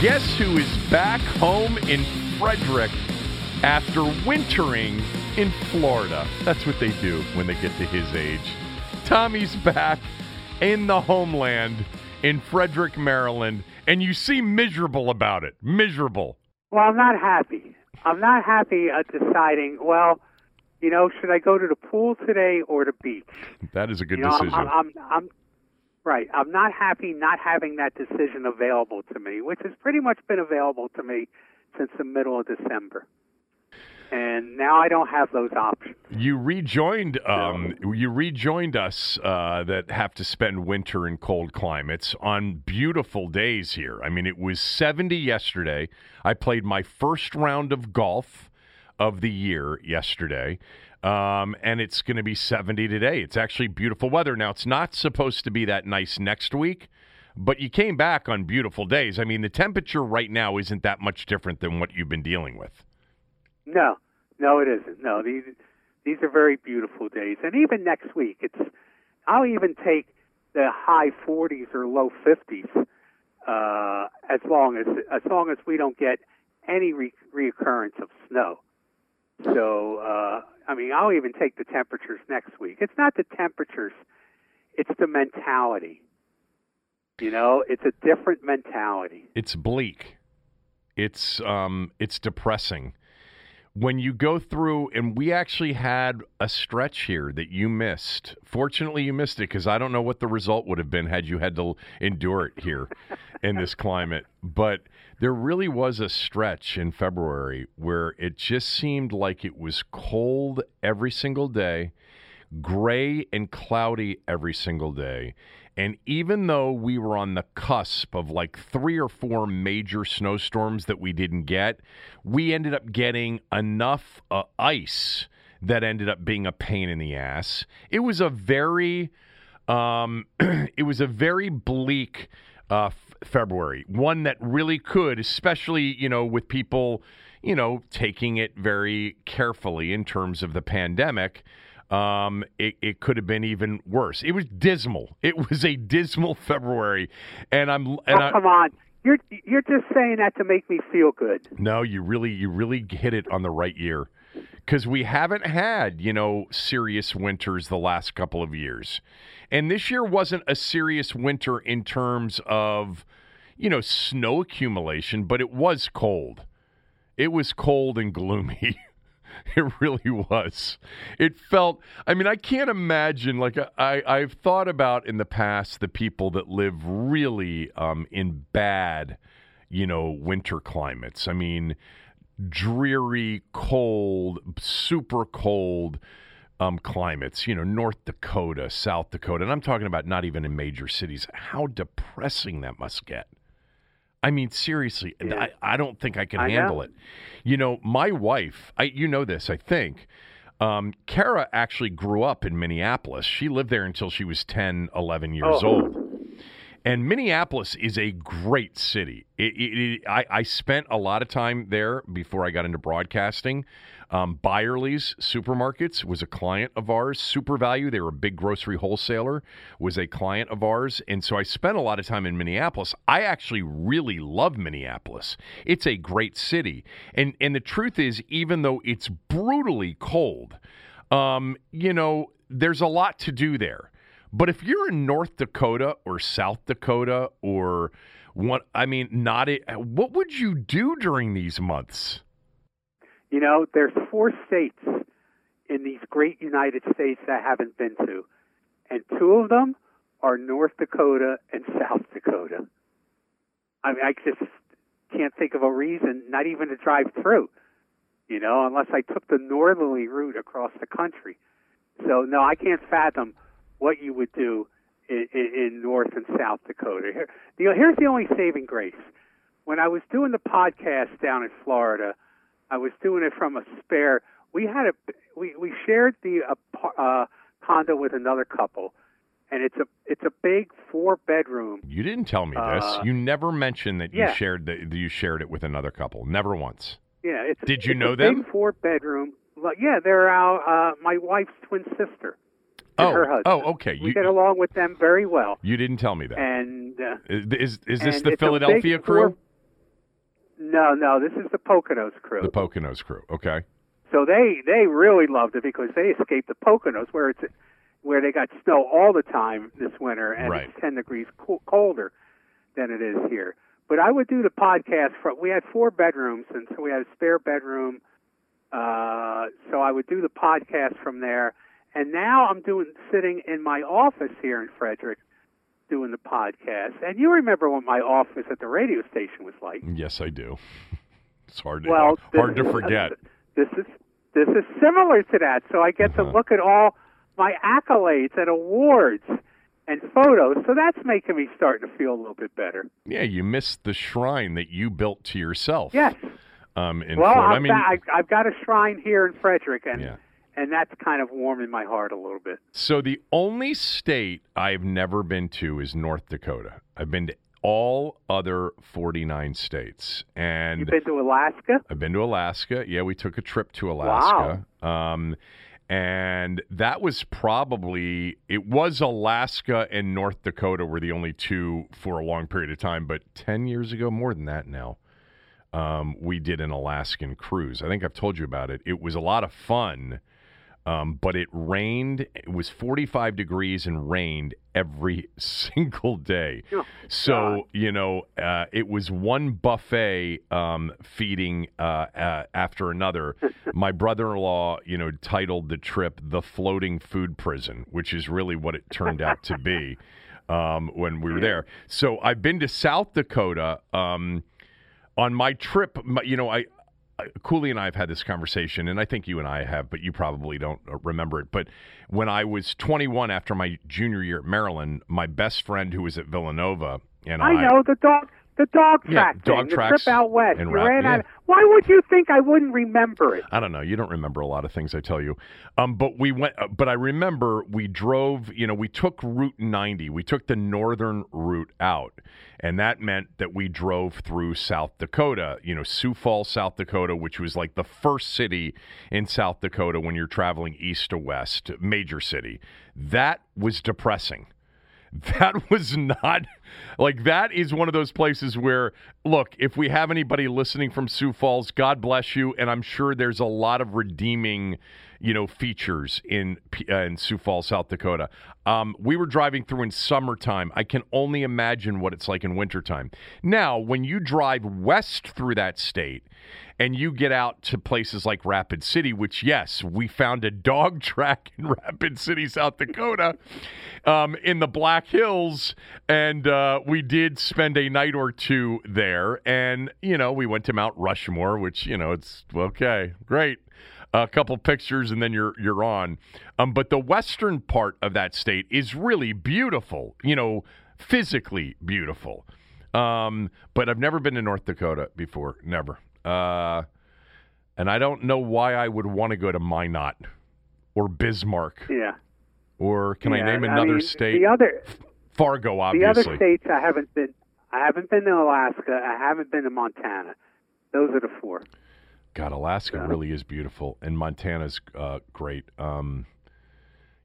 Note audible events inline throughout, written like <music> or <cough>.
Guess who is back home in Frederick after wintering in Florida? That's what they do when they get to his age. Tommy's back in the homeland in Frederick, Maryland, and you seem miserable about it. Miserable. Well, I'm not happy. I'm not happy at deciding, well, you know, should I go to the pool today or the beach? That is a good you know, decision. I'm, I'm, I'm, right. I'm not happy not having that decision available to me, which has pretty much been available to me since the middle of December. And now I don't have those options. You rejoined. Um, you rejoined us uh, that have to spend winter in cold climates on beautiful days here. I mean, it was 70 yesterday. I played my first round of golf of the year yesterday. Um, and it's going to be 70 today. It's actually beautiful weather. Now, it's not supposed to be that nice next week, but you came back on beautiful days. I mean, the temperature right now isn't that much different than what you've been dealing with. No, no, it isn't. No, these these are very beautiful days, and even next week, it's. I'll even take the high 40s or low 50s, uh, as long as as long as we don't get any re- reoccurrence of snow. So, uh, I mean, I'll even take the temperatures next week. It's not the temperatures; it's the mentality. You know, it's a different mentality. It's bleak. It's um, it's depressing when you go through, and we actually had a stretch here that you missed. Fortunately, you missed it because I don't know what the result would have been had you had to endure it here in this climate. But there really was a stretch in February where it just seemed like it was cold every single day, gray and cloudy every single day. And even though we were on the cusp of like three or four major snowstorms that we didn't get, we ended up getting enough uh, ice that ended up being a pain in the ass. It was a very, um, <clears throat> it was a very bleak uh, f- February, one that really could, especially you know with people, you know, taking it very carefully in terms of the pandemic um, it, it could have been even worse. It was dismal. It was a dismal February, and I'm. And oh, come on, you're you're just saying that to make me feel good. No, you really you really hit it on the right year, because we haven't had you know serious winters the last couple of years, and this year wasn't a serious winter in terms of you know snow accumulation, but it was cold. It was cold and gloomy. <laughs> <laughs> It really was. It felt, I mean, I can't imagine, like, I, I've thought about in the past the people that live really um, in bad, you know, winter climates. I mean, dreary, cold, super cold um, climates, you know, North Dakota, South Dakota. And I'm talking about not even in major cities. How depressing that must get. I mean, seriously, yeah. I, I don't think I can I handle know. it. You know, my wife, I, you know this, I think. Um, Kara actually grew up in Minneapolis. She lived there until she was 10, 11 years oh. old. And Minneapolis is a great city. It, it, it, I, I, spent a lot of time there before I got into broadcasting. Um, Byerly's Supermarkets was a client of ours. SuperValu, they were a big grocery wholesaler, was a client of ours. And so I spent a lot of time in Minneapolis. I actually really love Minneapolis. It's a great city. And, and the truth is, even though it's brutally cold, um, you know, there's a lot to do there. But if you're in North Dakota or South Dakota or what, I mean, not it, what would you do during these months? You know, there's four states in these great United States that I haven't been to, and two of them are North Dakota and South Dakota. I mean, I just can't think of a reason, not even to drive through, you know, unless I took the northerly route across the country. So, no, I can't fathom what you would do in, in, North and South Dakota. Here, you know, here's the only saving grace. When I was doing the podcast down in Florida, I was doing it from a spare. We had a we we shared the uh, uh, condo with another couple, and it's a it's a big four bedroom. You didn't tell me this. Uh, you never mentioned that yeah. you shared that you shared it with another couple. Never once. Yeah, it's Did you it's know a them? Big four bedroom. Yeah, they're our, uh, my wife's twin sister. And Oh, her husband. oh, okay. We You get along with them very well. you didn't tell me that. And uh, Is is this the Philadelphia crew? four- no, no, this is the Poconos crew. The Poconos crew. Okay. So they they really loved it because they escaped the Poconos where it's where they got snow all the time this winter and Right. it's 10 degrees co- colder than it is here. But I would do the podcast from we had four bedrooms and so we had a spare bedroom uh so I would do the podcast from there and now I'm doing sitting in my office here in Frederick doing the podcast. And you remember what my office at the radio station was like. Yes, I do. <laughs> It's hard to Well, hard to is- forget. This is this is similar to that. So I get to Uh-huh. look at all my accolades and awards and photos. So that's making me starting to feel a little bit better. Yeah, you missed the shrine that you built to yourself. Yes. Um, in well, I've, mean, got, I, I've got a shrine here in Frederick, and Yeah. And that's kind of warming my heart a little bit. So the only state I've never been to is North Dakota. I've been to all other 49 states. And You've been to Alaska? I've been to Alaska. Yeah, we took a trip to Alaska. Um, and that was probably it was Alaska and North Dakota were the only two for a long period of time, but 10 years ago, more than that now. Um, we did an Alaskan cruise. I think I've told you about it. It was a lot of fun. Um, but it rained. It was 45 degrees and rained every <laughs> single day. Oh, so, you know, uh, it was one buffet um, feeding uh, uh, after another. <laughs> My brother in law, you know, titled the trip The Floating Food Prison, which is really what it turned out to be <laughs> um, when we were there. So I've been to South Dakota. Um, on my trip, my, you know, I- Cooley and I have had this conversation, and I think you and I have, but you probably don't uh, remember it. But when I was 21, after my junior year at Maryland, my best friend who was at Villanova and I, I know the dog, the dog Yeah, track dog thing, the tracks trip out west. You ran yeah. out. Why would you think I wouldn't remember it? I don't know. You don't remember a lot of things I tell you. Um, but we went. Uh, but I remember we drove. You know, we took Route 90. We took the northern route out, and that meant that we drove through South Dakota. You know, Sioux Falls, South Dakota, which was like the first city in South Dakota when you're traveling east to west, major city. That was depressing. That <laughs> was not like that is one of those places where look, if we have anybody listening from Sioux Falls, God bless you and I'm sure there's a lot of redeeming, you know, features in uh, in Sioux Falls, South Dakota. Um, we were driving through in summertime. I can only imagine what it's like in wintertime. Now, when you drive west through that state and you get out to places like Rapid City, which, yes, we found a dog <laughs> track in Rapid City, South Dakota, um, in the Black Hills. And uh, we did spend a night or two there. And, you know, we went to Mount Rushmore, which, you know, it's okay, great. A couple pictures and then you're you're on. Um, but the western part of that state is really beautiful, you know, physically beautiful. Um, but I've never been to North Dakota before, never. Uh, and I don't know why I would want to go to Minot or Bismarck Yeah. or can I name another mean, state? The other, Fargo, obviously. the other states I haven't been. I haven't been to Alaska. I haven't been to Montana. Those are the four. God, Alaska Yeah. really is beautiful, and Montana's uh, great. Um,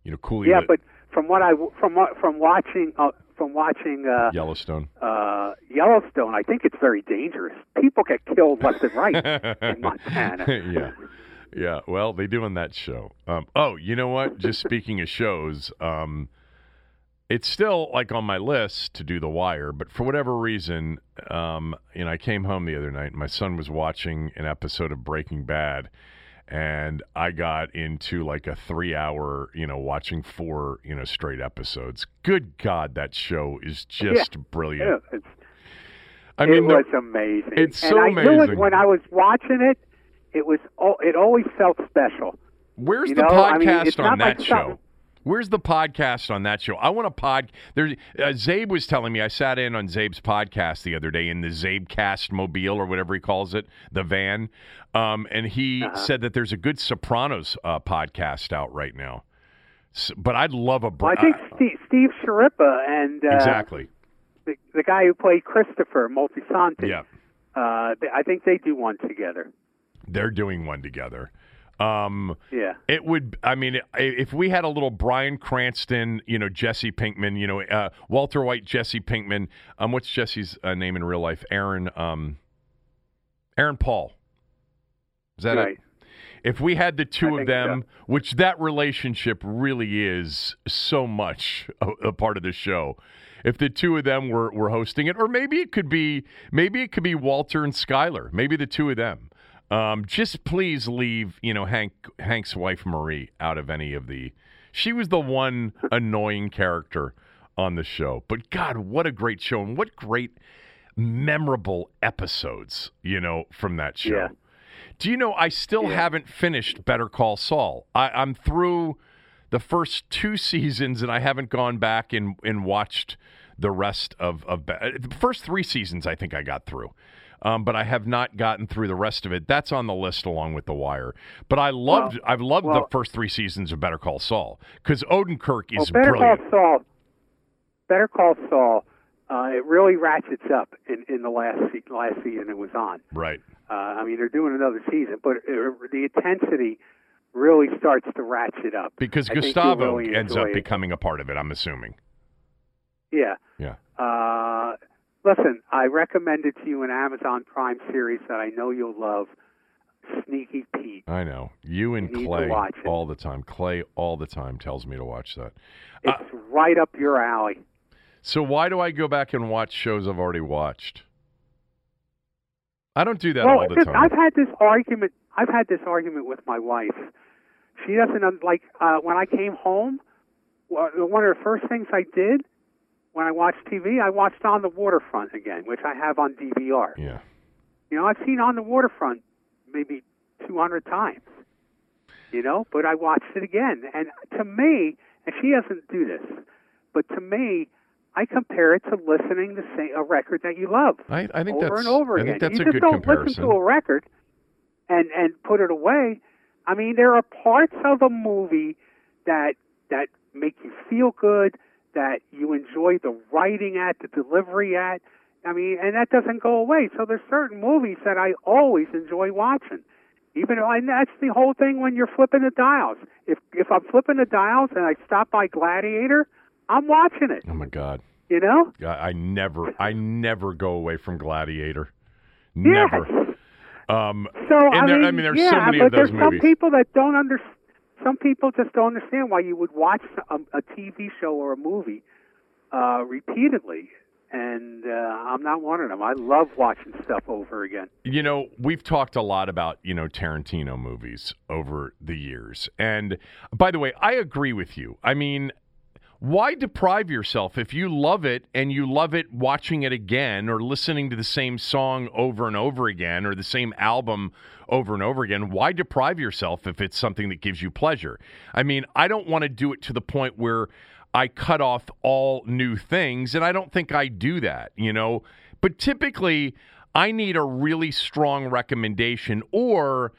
you know, cool. Yeah, but from what I from what from watching uh, from watching uh, Yellowstone. uh, Yellowstone, I think it's very dangerous. People get killed left and right <laughs> in Montana. <laughs> yeah. Yeah. Well, they do on that show. Um, oh, you know what? Just speaking of shows, um, it's still like on my list to do The Wire, but for whatever reason, um, you know, I came home the other night and my son was watching an episode of Breaking Bad. And I got into like a three hour, you know, watching four, you know, straight episodes. Good God, that show is just brilliant. Yeah, it's, I mean, it the- was amazing. it's and so I knew amazing. it when I was watching it. It was it always felt special. Where's You the know, I mean, podcast on that show? Where's the podcast on that show? I want a pod. There, uh, Zabe was telling me I sat in on Zabe's podcast the other day in the Zabecast mobile or whatever he calls it, the van, um, and he Uh-huh. said that there's a good Sopranos uh, podcast out right now. S but I'd love a. br- Well, I think uh, Steve, Steve Schirripa and uh, exactly. the, the guy who played Christopher Moltisanti. Yeah, Uh, they, I think they do one together. they're doing one together. Um, Yeah. It would. I mean, if we had a little Bryan Cranston, you know, Jesse Pinkman, you know, uh, Walter White, Jesse Pinkman. Um, what's Jesse's uh, name in real life? Aaron. Um, Aaron Paul. Is that right. it? If we had the two I of them, which that relationship really is so much a, a part of the show. If the two of them were, were hosting it, or maybe it could be maybe it could be Walter and Skyler, maybe the two of them. Um, just please leave, you know, Hank Hank's wife Marie out of any of the. She was the one annoying character on the show, but God, what a great show and what great memorable episodes, you know, from that show. Yeah. Do you know I still Yeah. haven't finished Better Call Saul? I, I'm through the first two seasons and I haven't gone back and, and watched the rest of, of the first three seasons I think I got through. Um, but I have not gotten through the rest of it. That's on the list along with The Wire. But I loved I've loved the first three seasons of Better Call Saul because Odenkirk Well, is Better brilliant. Call Saul. Better Call Saul. Uh, it really ratchets up in, in the last se- last season it was on. Right. Uh, I mean, they're doing another season, but uh the intensity really starts to ratchet up. Because I Gustavo really ends up it. becoming a part of it, I'm assuming. Yeah. Yeah. Uh, listen, I recommended to you an Amazon Prime series that I know you'll love, Sneaky Pete. I know. You and You Clay watch all the time. Clay all the time tells me to watch that. It's right up your alley. So why do I go back and watch shows I've already watched? I don't do that well, all the time. I've had this argument. I've had this argument with my wife. She doesn't like uh, when I came home. One of the first things I did when I watch TV, I watched On the Waterfront again, which I have on DVR. yeah. You know, I've seen On the Waterfront maybe 200 times. You know, but I watched it again, and to me, and she doesn't do this, but to me, I compare it to listening to say a record that you love I, I think over that's and over again. you a just good don't comparison. listen to a record and and put it away. I mean, there are parts of a movie that that make you feel good, that you enjoy the writing at, the delivery at. I mean, and that doesn't go away. So there's certain movies that I always enjoy watching. Even though, and that's the whole thing when you're flipping the dials. If if I'm flipping the dials and I stop by Gladiator, I'm watching it. oh my god. You know? I, I never I never go away from Gladiator. Yes. Never. Um So And I, there- mean, I mean, there's yeah, so many but of those there's movies. some people that don't under. Some people just don't understand why you would watch a, a TV show or a movie uh, repeatedly, and uh, I'm not one of them. I love watching stuff over again. You know, we've talked a lot about, you know, Tarantino movies over the years. And by the way, I agree with you. I mean, why deprive yourself if you love it and you love it watching it again or listening to the same song over and over again or the same album over and over again? Why deprive yourself if it's something that gives you pleasure? I mean, I don't want to do it to the point where I cut off all new things, and I don't think I do that, you know. But typically, I need a really strong recommendation or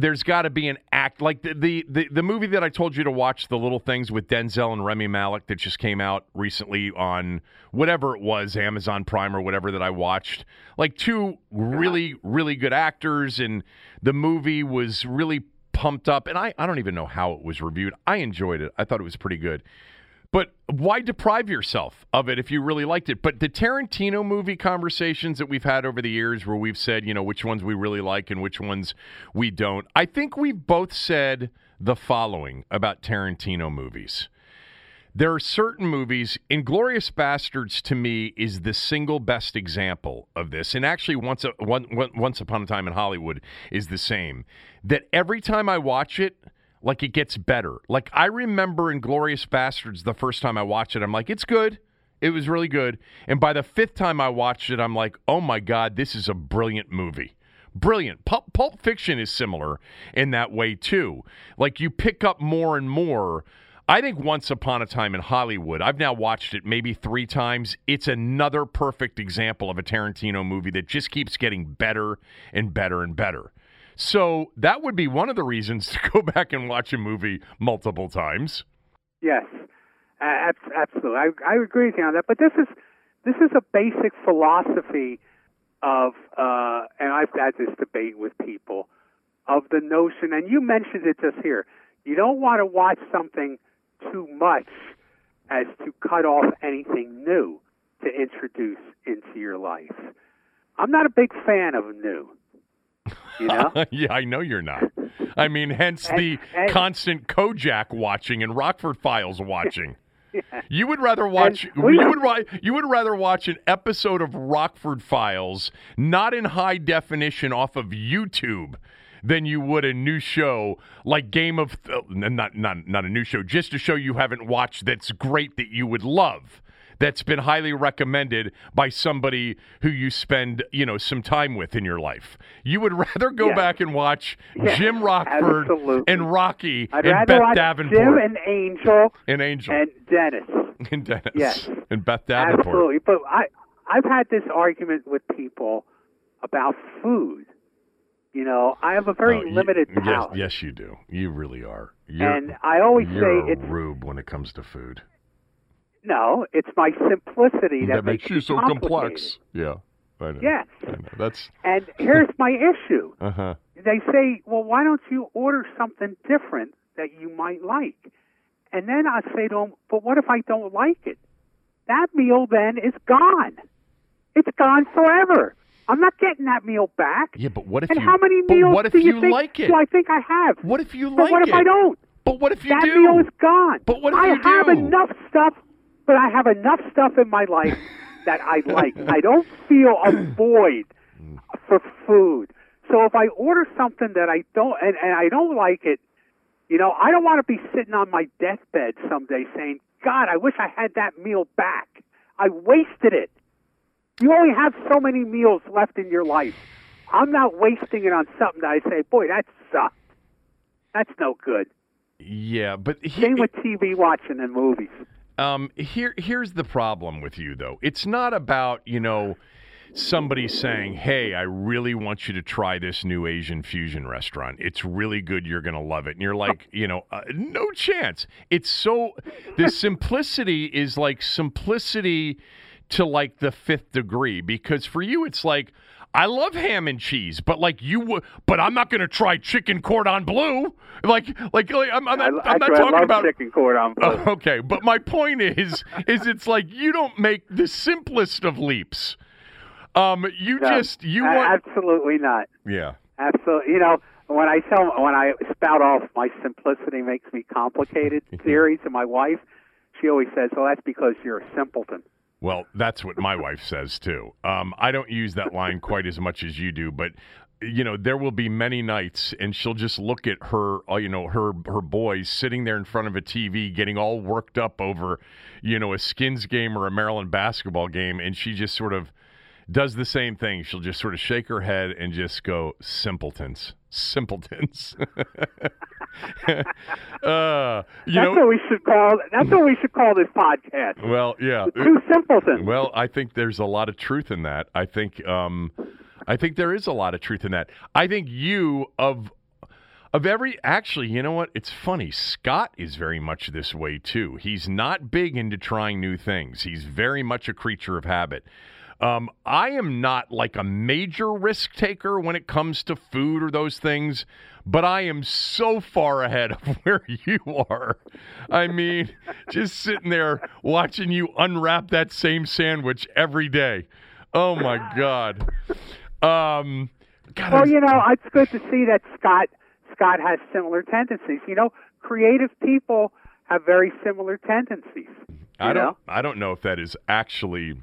there's got to be an act like the, the, the the movie that I told you to watch, The Little Things with Denzel and Rami Malek that just came out recently on whatever it was, Amazon Prime or whatever that I watched. Like two really really good actors, and the movie was really pumped up. And I I don't even know how it was reviewed. I enjoyed it. I thought it was pretty good. But why deprive yourself of it if you really liked it? But the Tarantino movie conversations that we've had over the years where we've said, you know, which ones we really like and which ones we don't, I think we've both said the following about Tarantino movies. There are certain movies, Inglourious Basterds to me is the single best example of this. And actually, once, a, one, once Upon a Time in Hollywood is the same. That every time I watch it, like it gets better. Like I remember Inglourious Basterds the first time I watched it, I'm like, it's good. It was really good. And by the fifth time I watched it, I'm like, oh my God, this is a brilliant movie. Brilliant. Pulp, Pulp Fiction is similar in that way too. Like you pick up more and more. I think Once Upon a Time in Hollywood, I've now watched it maybe three times. It's another perfect example of a Tarantino movie that just keeps getting better and better and better. So that would be one of the reasons to <laughs> go back and watch a movie multiple times. Yes, absolutely. I, I agree with you on that. But this is this is a basic philosophy of, uh, and I've had this debate with people of the notion, and you mentioned it just here. You don't want to watch something too much as to cut off anything new to introduce into your life. I'm not a big fan of new. You know? <laughs> yeah, I know you're not. I mean, hence and, the and, constant Kojak watching and Rockford Files watching. <laughs> Yeah. You would rather watch you would you would rather watch an episode of Rockford Files not in high definition off of YouTube than you would a new show like Game of not not not a new show just a show you haven't watched that's great that you would love that's been highly recommended by somebody who you spend, you know, some time with in your life. You would <laughs> rather go yes. back and watch <laughs> yes, Jim Rockford absolutely. and Rocky I'd and Beth Davenport. Jim and Angel. And Angel. And Dennis. <laughs> And Dennis. Yes. And Beth Davenport. Absolutely. But I I've had this argument with people about food. You know, I have a very oh, limited palate. Yes, yes, you do. You really are. You're, and I always say it's rube when it comes to food. No, it's my simplicity that, that makes you so complex. Yeah. I know. Yes. I know. That's And here's my issue. <laughs> Uh-huh. They say, "Well, why don't you order something different that you might like?" And then I say to them, "But what if I don't like it? That meal then is gone. It's gone forever. I'm not getting that meal back." Yeah, but what if and you how many meals what if do you, you think, like it? Do I think I have? What if you but like it? what if it? I don't? But what if you that do? That meal is gone. But what if I you do? I have enough stuff but I have enough stuff in my life that I like. <laughs> I don't feel a void for food. So if I order something that I don't and, and I don't like it, you know, I don't want to be sitting on my deathbed someday saying, God, I wish I had that meal back. I wasted it. You only have so many meals left in your life. I'm not wasting it on something that I say, boy, that sucked. That's no good. Yeah, but he, same with TV watching and movies. Um, here, here's the problem with you, though. It's not about you know somebody saying, "Hey, I really want you to try this new Asian fusion restaurant. It's really good. You're going to love it." And you're like, you know, uh, no chance. It's so the <laughs> simplicity is like simplicity to like the fifth degree because for you it's like I love ham and cheese, but like you would, but I'm not going to try chicken cordon bleu. Like, like, like I'm, I'm, not, I, I'm not talking about chicken cordon bleu. Uh, <laughs> okay, but my point is, is it's like you don't make the simplest of leaps. Um, you no, just you want absolutely not. Yeah, absolutely. You know, when I tell when I spout off my simplicity makes me complicated <laughs> theories to my wife, she always says, "Well, that's because you're a simpleton." Well, that's what my wife says too. Um, I don't use that line quite as much as you do, but you know, there will be many nights, and she'll just look at her, uh, you know, her her boys sitting there in front of a TV, getting all worked up over, you know, a Skins game or a Maryland basketball game, and she just sort of does the same thing. She'll just sort of shake her head and just go, "Simpletons, simpletons." <laughs> <laughs> uh, you that's know, what we should call. That's what we should call this podcast. Well, yeah, two simpletons. Well, I think there's a lot of truth in that. I think, um, I think there is a lot of truth in that. I think you of of every actually, you know what? It's funny. Scott is very much this way too. He's not big into trying new things. He's very much a creature of habit. Um, I am not like a major risk taker when it comes to food or those things, but I am so far ahead <laughs> of where you are. I mean, just sitting there watching you unwrap that same sandwich every day. Oh my God. Um, God, Well, you know, it's good to see that Scott Scott has similar tendencies. You know, creative people have very similar tendencies. I don't. know? I don't know if that is actually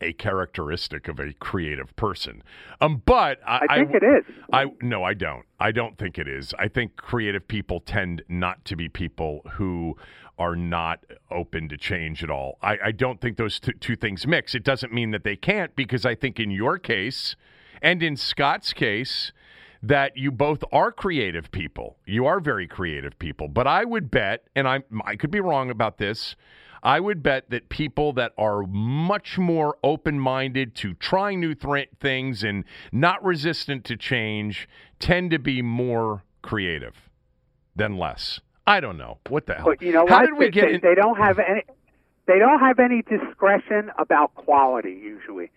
a characteristic of a creative person. Um, but I, I think it is. I no, I don't. I don't think it is. I think creative people tend not to be people who are not open to change at all. I, I don't think those two, two things mix. It doesn't mean that they can't, because I think in your case and in Scott's case, that you both are creative people. You are very creative people. But I would bet, and I I could be wrong about this. I would bet that people that are much more open minded to trying new th- things and not resistant to change tend to be more creative than less. I don't know. What the hell? But you know How what? did we they, get they, in? they don't have any. They don't have any discretion about quality usually.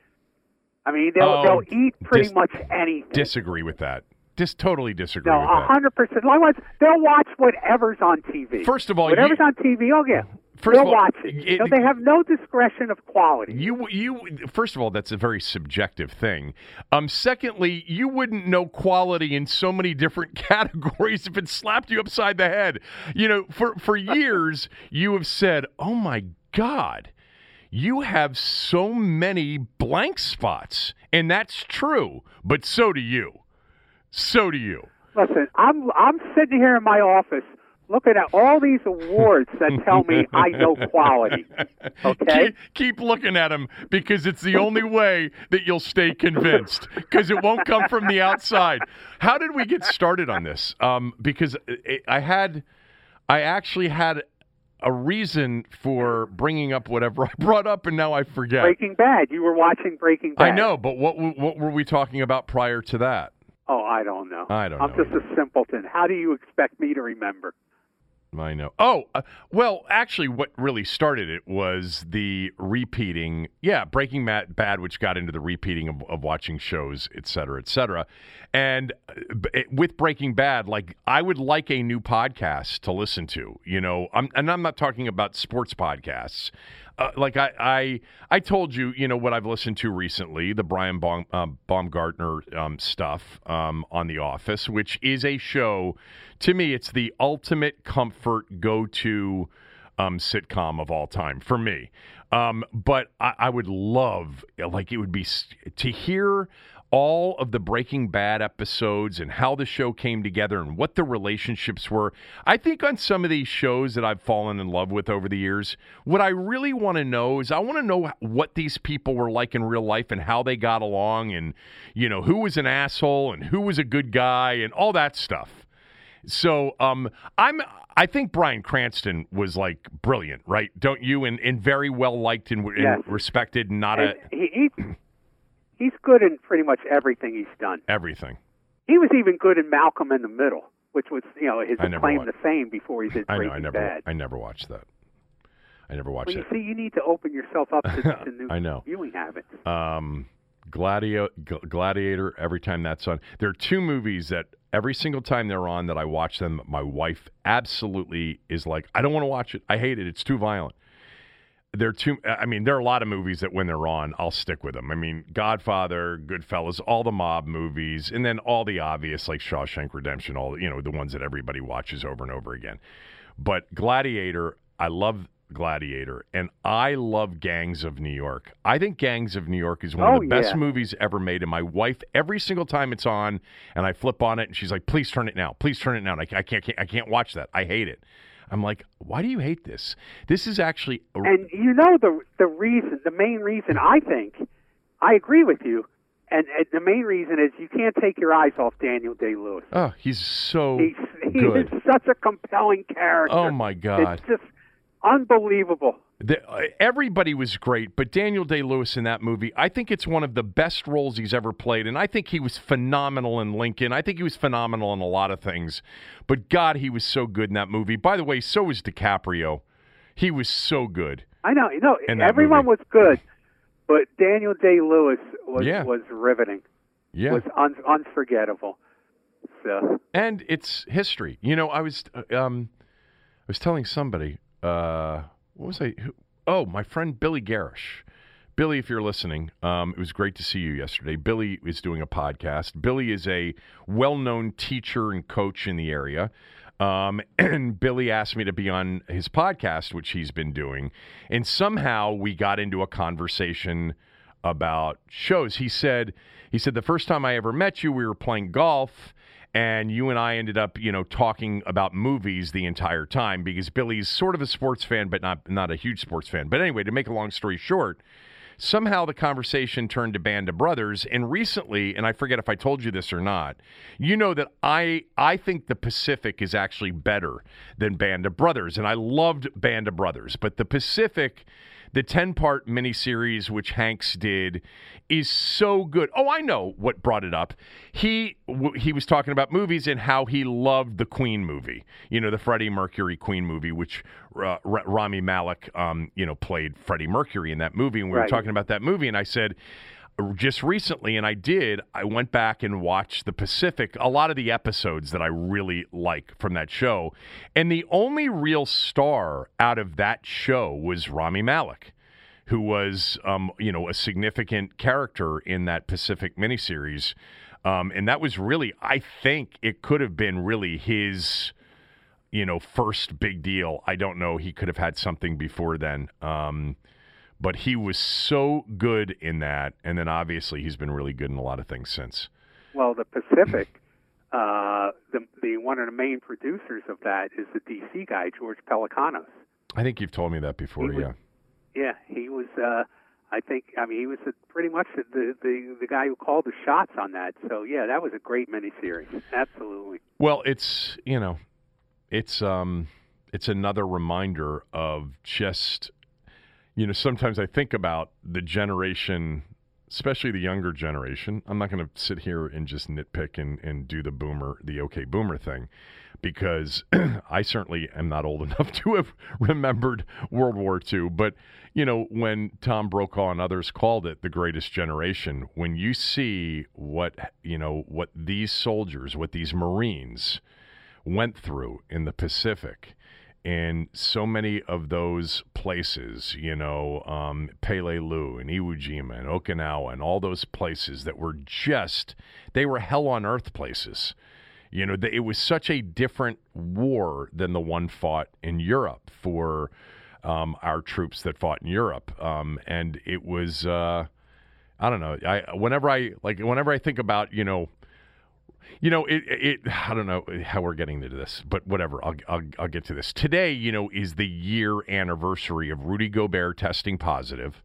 I mean, they'll Oh, they'll eat pretty dis- much anything. disagree with that. Just totally disagree no, with a that. hundred percent. Likewise, they'll watch whatever's on TV. First of all, whatever's you- on TV, oh yeah, First of all, watch it. know, they have no discretion of quality. You you first of all, that's a very subjective thing. Um, secondly, you wouldn't know quality in so many different <laughs> categories if it slapped you upside the head. You know, for for <laughs> years you have said, "Oh my God." You have so many blank spots, and that's true, but so do you. So do you. Listen, I'm I'm sitting here in my office looking at all these awards that tell me I know <laughs> quality. Okay? Keep, keep looking at them because it's the only way that you'll stay convinced because it won't come from the outside. How did we get started on this? Um, because it, I had, I actually had a reason for bringing up whatever <laughs> I brought up, and now I forget. Breaking Bad. You were watching Breaking Bad. I know, but what what were we talking about prior to that? Oh, I don't know. I don't I'm know just a simpleton. How do you expect me to remember? I know. Oh, uh, well, actually, what really started it was the repeating. Yeah, Breaking Bad, which got into the repeating of, of watching shows, et cetera, et cetera. And uh, it, with Breaking Bad, like I would like a new podcast to listen to. You know, I'm, and I'm not talking about sports podcasts. Uh, like I, I, I told you, you know what I've listened to recently, the Brian Baum, um, Baumgartner um, stuff um, on The Office, which is a show. To me, it's the ultimate comfort go-to um, sitcom of all time for me. Um, but I, I would love, like, it would be to hear all of the Breaking Bad episodes and how the show came together and what the relationships were. I think on some of these shows that I've fallen in love with over the years, what I really want to know is I want to know what these people were like in real life and how they got along and, you know, who was an asshole and who was a good guy and all that stuff. So um, I'm. I think Bryan Cranston was like brilliant, right? Don't you? And, and very well liked and, and respected. Not a he, he he's good in pretty much everything he's done. everything. He was even good in Malcolm in the Middle, which was you know his claim to fame before he did I know. I never. Bad. I never watched that. I never watched well, you it. see, you need to open yourself up to, <laughs> to new I know. viewing habits. um, Gladio, Gl- Gladiator. Every time that's on, there are two movies that every single time they're on that I watch them, my wife absolutely is like, I don't want to watch it. I hate it. It's too violent. There are two. I mean, there are a lot of movies that when they're on, I'll stick with them. I mean, Godfather, Goodfellas, all the mob movies, and then all the obvious like Shawshank Redemption, all you know, the ones that everybody watches over and over again. But Gladiator, I love Gladiator, and I love Gangs of New York. I think Gangs of New York is one Oh, of the best movies ever made. And my wife, every single time it's on, and I flip on it, and she's like, "Please turn it now. Please turn it now." I, I can't, I can't watch that. I hate it. I'm like, why do you hate this? This is actually a- And you know the the reason, the main reason I think, I agree with you, and, and the main reason is you can't take your eyes off Daniel Day Lewis. oh, he's so He's he good. is such a compelling character. Oh my God. It's just unbelievable. The, uh, everybody was great, but Daniel Day Lewis in that movie, I think it's one of the best roles he's ever played, and I think he was phenomenal in Lincoln. I think he was phenomenal in a lot of things, but God, he was so good in that movie. By the way, so was DiCaprio. He was so good. I know, you know, everyone movie. was good, but Daniel Day Lewis was Yeah. was riveting. Yeah, Was un- unforgettable. So and it's history. You know, I was uh, um, I was telling somebody, uh, what was I? Who, oh, my friend Billy Garish. Billy, if you're listening, um, it was great to see you yesterday. Billy is doing a podcast. Billy is a well-known teacher and coach in the area. Um, <clears throat> and Billy asked me to be on his podcast, which he's been doing. And somehow we got into a conversation about shows. He said, he said the first time I ever met you, we were playing golf, and you and I ended up, you know, talking about movies the entire time because Billy's sort of a sports fan, but not not a huge sports fan. But anyway, to make a long story short, somehow the conversation turned to Band of Brothers. And recently, and I forget if I told you this or not, you know that I I think the Pacific is actually better than Band of Brothers, and I loved Band of Brothers, but the Pacific. The 10 part miniseries, which Hanks did, is so good. Oh, I know what brought it up. He w- he was talking about movies and how he loved the Queen movie, you know, the Freddie Mercury Queen movie, which uh, R- Rami Malek, um, you know, played Freddie Mercury in that movie. And we were talking about that movie, and I said, just recently, and I did, I went back and watched The Pacific, a lot of the episodes that I really like from that show. And the only real star out of that show was Rami Malek, who was, um, you know, a significant character in that Pacific miniseries. Um, and that was really, I think it could have been really his, you know, first big deal. I don't know. He could have had something before then. Um, but he was so good in that, and then obviously he's been really good in a lot of things since. Well, the Pacific, uh, the the one of the main producers of that is the DC guy George Pelecanos. I think you've told me that before, was- yeah. Yeah, he was. Uh, I think. I mean, he was pretty much the, the the the guy who called the shots on that. So yeah, that was a great miniseries. Absolutely. Well, it's you know, it's um, it's another reminder of just, you know, sometimes I think about the generation, especially the younger generation. I'm not going to sit here and just nitpick and and do the boomer, the okay boomer thing, because <clears throat> I certainly am not old <laughs> enough to have remembered World War II. But you know, when Tom Brokaw and others called it the greatest generation, when you see what you know what these soldiers, what these Marines went through in the Pacific. And so many of those places, you know, um, Peleliu and Iwo Jima and Okinawa and all those places that were just, they were hell on earth places. You know, it was such a different war than the one fought in Europe for um, our troops that fought in Europe. Um, and it was, uh, I don't know. I whenever I like whenever I think about you know, you know it, it I don't know how we're getting into this, but whatever. I'll, I'll I'll get to this. Today, you know, is the year anniversary of Rudy Gobert testing positive.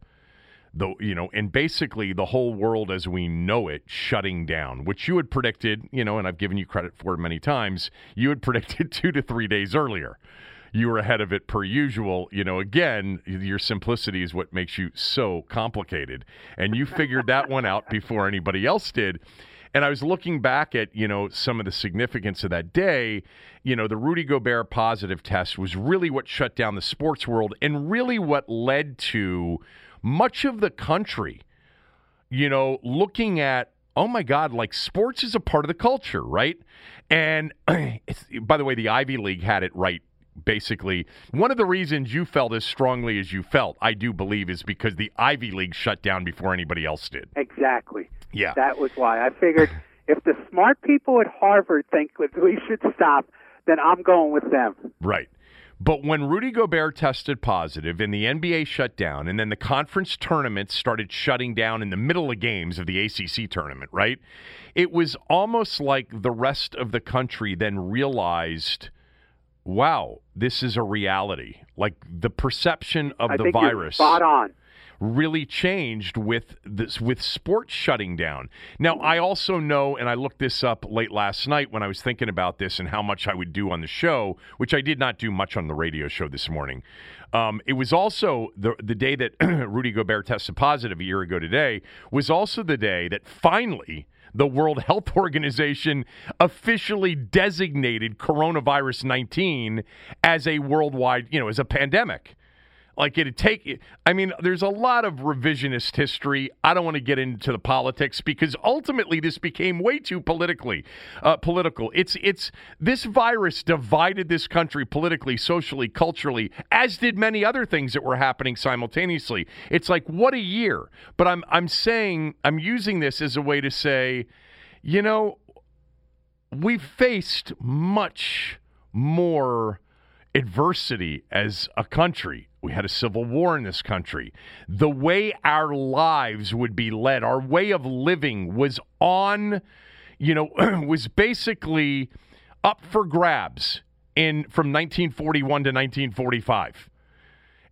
The you know, and basically the whole world as we know it shutting down, which you had predicted, you know, and I've given you credit for it many times. You had <laughs> predicted two to three days earlier you were ahead of it per usual. You know, again, your simplicity is what makes you so complicated. And you figured that one out before anybody else did. And I was looking back at, you know, some of the significance of that day. You know, the Rudy Gobert positive test was really what shut down the sports world and really what led to much of the country, you know, looking at oh my God, like sports is a part of the culture, right? And <clears throat> by the way, the Ivy League had it right. Basically, one of the reasons you felt as strongly as you felt, I do believe, is because the Ivy League shut down before anybody else did. Exactly. Yeah. That was why I figured <laughs> if the smart people at Harvard think that we should stop, then I'm going with them. Right. But when Rudy Gobert tested positive and the NBA shut down, and then the conference tournaments started shutting down in the middle of games of the ACC tournament, right? It was almost like the rest of the country then realized, wow, this is a reality. Like the perception of I the virus. spot on. Really changed with this with sports shutting down. Now, I also know, and I looked this up late last night when I was thinking about this and how much I would do on the show, which I did not do much on the radio show this morning. Um, it was also the the day that <clears throat> Rudy Gobert tested positive a year ago today was also the day that finally the World Health <laughs> Organization officially designated coronavirus 19 as a worldwide, you know, as a pandemic. Like it'd take. I mean, there's a lot of revisionist history. I don't want to get into the politics because ultimately this became way too politically uh, political. It's it's this virus divided this country politically, socially, culturally, as did many other things that were happening simultaneously. It's like what a year. But I'm I'm saying I'm using this as a way to say, you know, we've faced much more adversity as a country. We had a civil war in this country. The way our lives would be led, our way of living was on, you know, <clears throat> was basically up for grabs in from 1941 to 1945.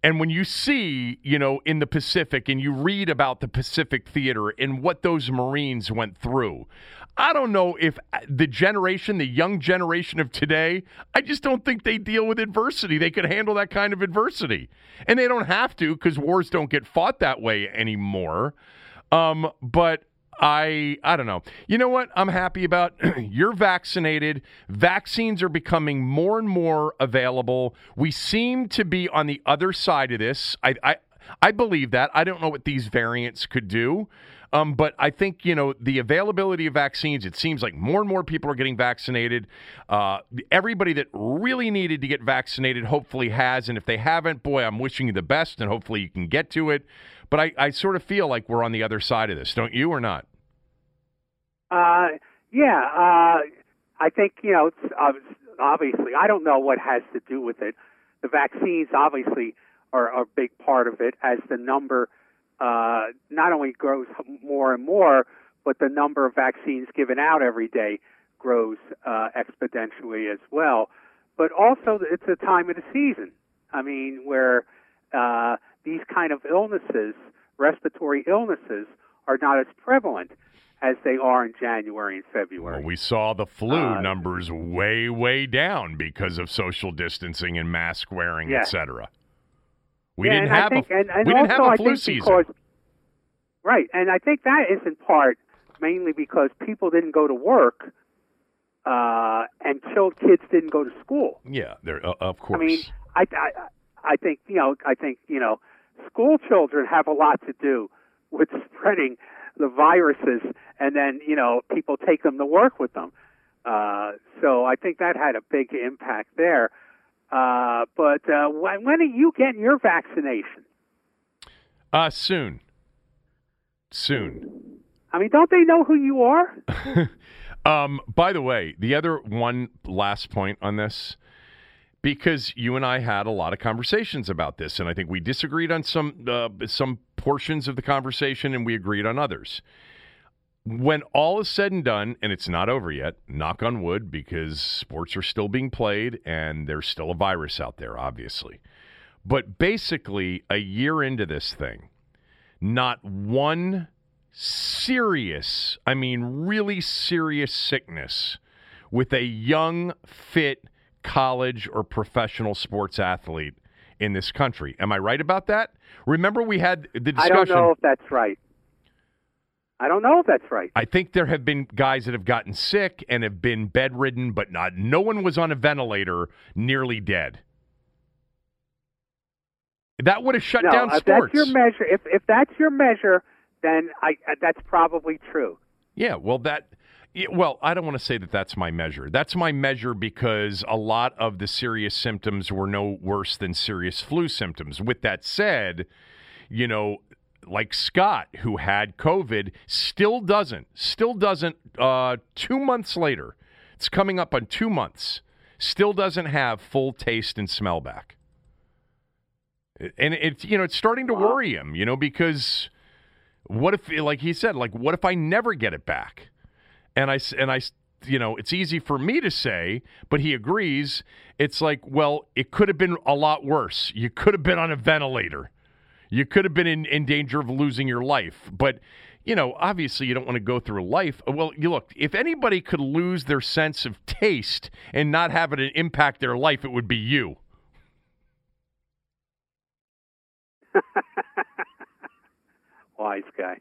And when you see, you know, in the Pacific and you read about the Pacific Theater and what those Marines went through, I don't know if the generation, the young generation of today, I just don't think they deal with adversity. They could handle that kind of adversity. And they don't have to because wars don't get fought that way anymore. Um, but I I don't know. You know what? I'm happy about. <clears throat> You're vaccinated. Vaccines are becoming more and more available. We seem to be on the other side of this. I I, I believe that. I don't know what these variants could do. Um, but I think you know the availability of vaccines. It seems like more and more people are getting vaccinated. Uh, everybody that really needed to get vaccinated hopefully has, and if they haven't, boy, I'm wishing you the best, and hopefully you can get to it. But I, I sort of feel like we're on the other side of this, don't you, or not? Uh, yeah, uh, I think you know. Obviously, I don't know what has to do with it. The vaccines obviously are, are a big part of it, as the number uh, not only grows more and more, but the number of vaccines given out every day grows uh, exponentially as well. But also, it's a time of the season. I mean, where uh, these kind of illnesses, respiratory illnesses, are not as prevalent as they are in January and February. Well, we saw the flu uh, numbers way, way down because of social distancing and mask wearing, yes. etc. We yeah, didn't have think, a and, and we didn't also, have a flu season. Because, right, and I think that is in part mainly because people didn't go to work uh, and chilled kids didn't go to school. Yeah, there uh, of course. I mean, I, I I think you know I think you know school children have a lot to do with <laughs> spreading the viruses, and then you know people take them to work with them. Uh, so I think that had a big impact there. Uh, but uh, when, when are you getting your vaccination? Uh, soon. Soon. I mean, don't they know who you are? <laughs> um, by the way, the other one last point on this, because you and I had a lot of conversations about this, and I think we disagreed on some uh, some portions of the conversation, and we agreed on others. When all is said and done, and it's not over yet, knock on wood, because sports are still being played and there's still a virus out there, obviously. But basically, a year into this thing, not one serious, I mean, really serious sickness with a young, fit college or professional sports athlete in this country. Am I right about that? Remember, we had the discussion. I don't know if that's right. I don't know if that's right. I think there have been guys that have gotten sick and have been bedridden, but not. No one was on a ventilator, nearly dead. That would have shut no, down if sports. That's your measure. If if that's your measure, then I uh, that's probably true. Yeah. Well, that. Well, I don't want to say that that's my measure. That's my measure because a lot of the serious symptoms were no worse than serious flu symptoms. With that said, you know, like Scott, who had COVID, still doesn't, still doesn't, uh, two months later, it's coming up on two months, still doesn't have full taste and smell back. And it's, you know, it's starting to worry him, you know, because what if, like he said, like, what if I never get it back? And I, and I, you know, it's easy for me to say, but he agrees. It's like, well, it could have been a lot worse. You could have been on a ventilator You could have been in, in danger of losing your life. But, you know, obviously you don't want to go through life. Well, you look, if anybody could lose their sense of taste and not have it impact their life, it would be you. <laughs> Wise guy.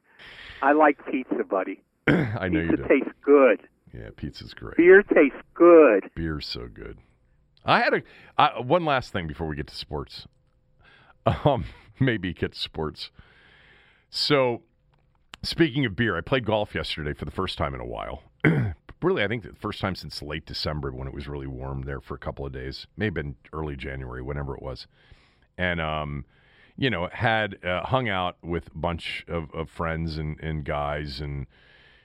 I like pizza, buddy. <clears throat> I know pizza you do. tastes good. Yeah, pizza's great. Beer tastes good. Beer's so good. I had a uh, one last thing before we get to sports. Um, <laughs> maybe get sports. So, speaking of beer, I played golf yesterday for the first time in a while. <clears throat> really, I think the first time since late December when it was really warm there for a couple of days. Maybe been early January, whenever it was. And um, you know, had uh, hung out with a bunch of, of friends and, and guys and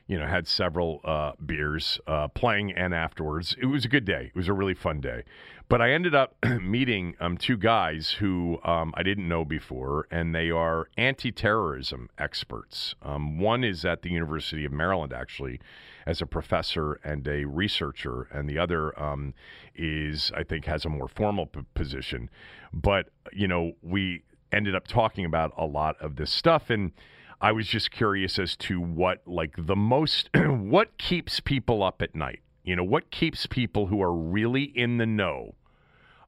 you know, had several uh, beers uh, playing and afterwards. It was a good day. It was a really fun day. But I ended up <clears throat> meeting um, two guys who um, I didn't know before, and they are anti terrorism experts. Um, one is at the University of Maryland, actually, as a professor and a researcher, and the other um, is, I think, has a more formal p- position. But, you know, we ended up talking about a lot of this stuff. And I was just curious as to what, like, the most, <clears throat> what keeps people up at night? You know, what keeps people who are really in the know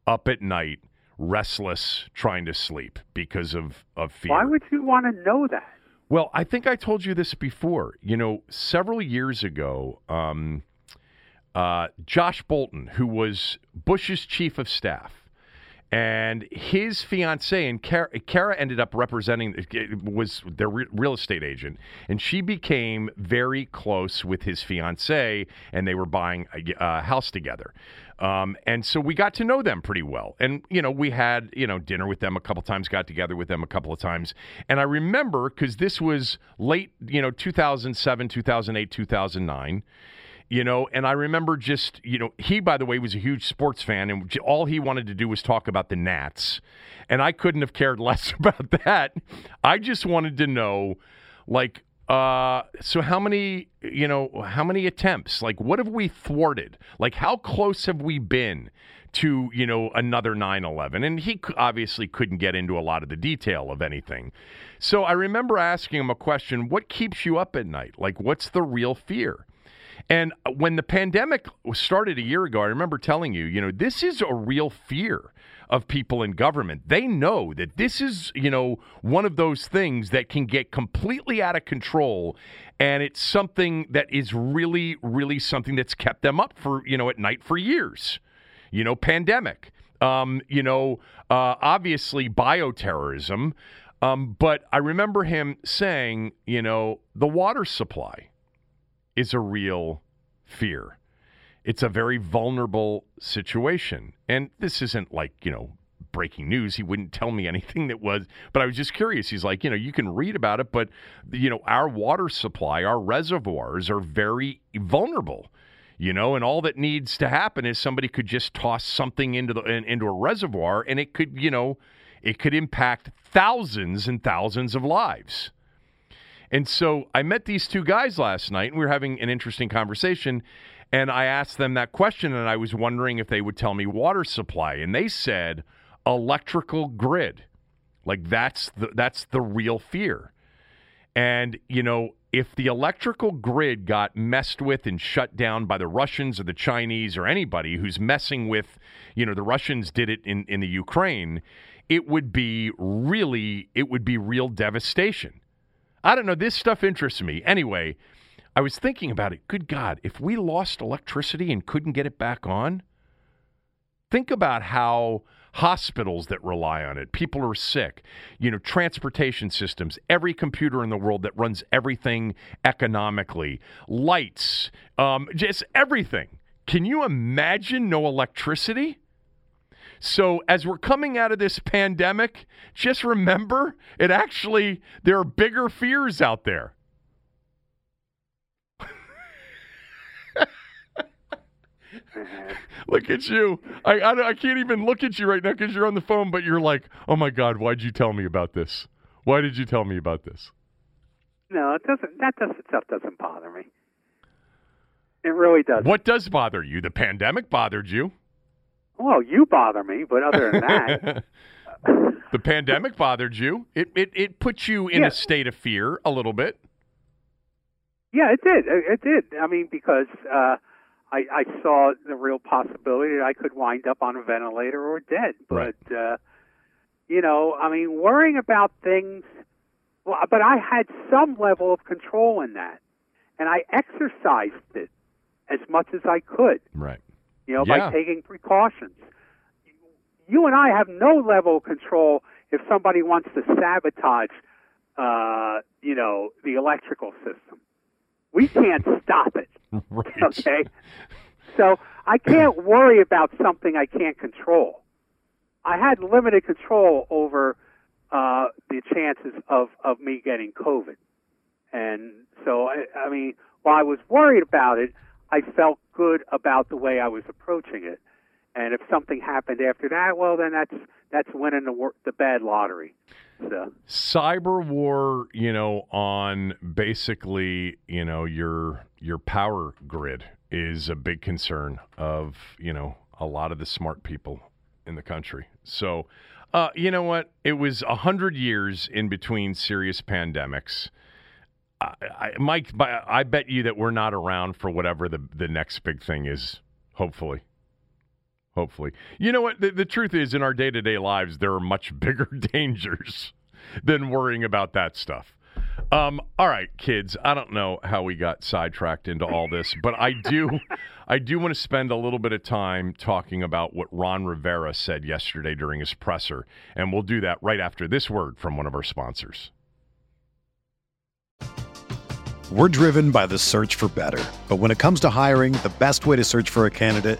up at night, restless, trying to sleep because of, of fear? Why would you want to know that? Well, I think I told you this before. You know, several years ago, um, uh, Josh Bolten, who was Bush's chief of staff, and his fiancee and Kara, Kara, ended up representing was their re- real estate agent, and she became very close with his fiancee, and they were buying a, a house together. Um, and so we got to know them pretty well, and you know we had you know dinner with them a couple times, got together with them a couple of times, and I remember because this was late you know 2007, 2008, 2009 you know and i remember just you know he by the way was a huge sports fan and all he wanted to do was talk about the nats. And i couldn't have cared <laughs> less about that. I just wanted to know like uh, so how many you know how many attempts? Like what have we thwarted? Like how close have we been to you know another 9-11 and he obviously couldn't get into a lot of the detail of anything. So i remember asking him a question what keeps you up at night? Like what's the real fear? And when the pandemic started a year ago, I remember telling you, you know, this is a real fear of people in government. They know that this is, you know, one of those things that can get completely out of control. And it's something that is really, really something that's kept them up for, you know, at night for years. You know, pandemic, um, you know, uh, obviously bioterrorism. Um, but I remember him saying, you know, the water supply is a real fear. It's a very vulnerable situation. And this isn't like, you know, breaking news. He wouldn't tell me <laughs> anything that was, but I was just curious. He's like, you know, you can read about it, but, you know, our water supply, our reservoirs are very vulnerable. You know, and all that needs to happen is somebody could just toss something into the in, into a reservoir, and it could, you know, it could impact thousands and thousands of lives. And so I met these two guys last night, and we were having an interesting conversation. And I asked them that question, and I was wondering if they would tell me water supply. And they said electrical grid. Like that's the, that's the real fear. And, you know, if the electrical grid got messed with and shut down by the Russians or the Chinese or anybody who's messing with, you know, the Russians did it in, in the Ukraine, it would be really, it would be real devastation. I don't know. This stuff interests me. Anyway, I was thinking about it. Good God, if we lost electricity and couldn't get it back on, think about how hospitals that rely on it, people are sick, you know, transportation systems, every computer in the world that runs everything economically, lights, um, just everything. Can you imagine no electricity? So, as we're coming out of this pandemic, just remember it actually, there are bigger fears out there. <laughs> look at you. I, I, I, can't even look at you right now because you're on the phone, but you're like, oh my God, why'd you tell me about this? Why did you tell me about this? No, it doesn't. That doesn't, stuff doesn't bother me. It really does. What does bother you? The pandemic bothered you. Well, you bother me, but other than that, <laughs> <laughs> the pandemic bothered you. It it it put you in Yeah. a state of fear a little bit. Yeah, it did. It, it did. I mean, because uh, I, I saw the real possibility that I could wind up on a ventilator or dead. But Right. uh, you know, I mean, worrying about things. Well, but I had some level of control in that, and I exercised it as much as I could. Right. You know, Yeah. by taking precautions. You and I have no level of control if somebody wants to sabotage, uh, you know, the electrical system. We can't stop it. <laughs> Right. Okay. So I can't <clears throat> worry about something I can't control. I had limited control over uh, the chances of, of me getting COVID. And so, I, I mean, while I was worried about it, I felt good about the way I was approaching it. And if something happened after that, well, then that's that's winning the the bad lottery. So cyber war, you know, on basically, you know, your your power grid is a big concern of, you know, a lot of the smart people in the country. So, uh, you know what? It was a hundred years in between serious pandemics. I, I, Mike, I bet you that we're not around for whatever the the next big thing is. Hopefully. Hopefully. You know what? The, the truth is, in our day to day lives, there are much <laughs> bigger dangers than worrying about that stuff. Um, all right, kids. I don't know how we got sidetracked into all this, but I do, I do want to spend a little bit of time talking about what Ron Rivera said yesterday during his presser, and we'll do that right after this word from one of our sponsors. We're driven by the search for better. But when it comes to hiring, the best way to search for a candidate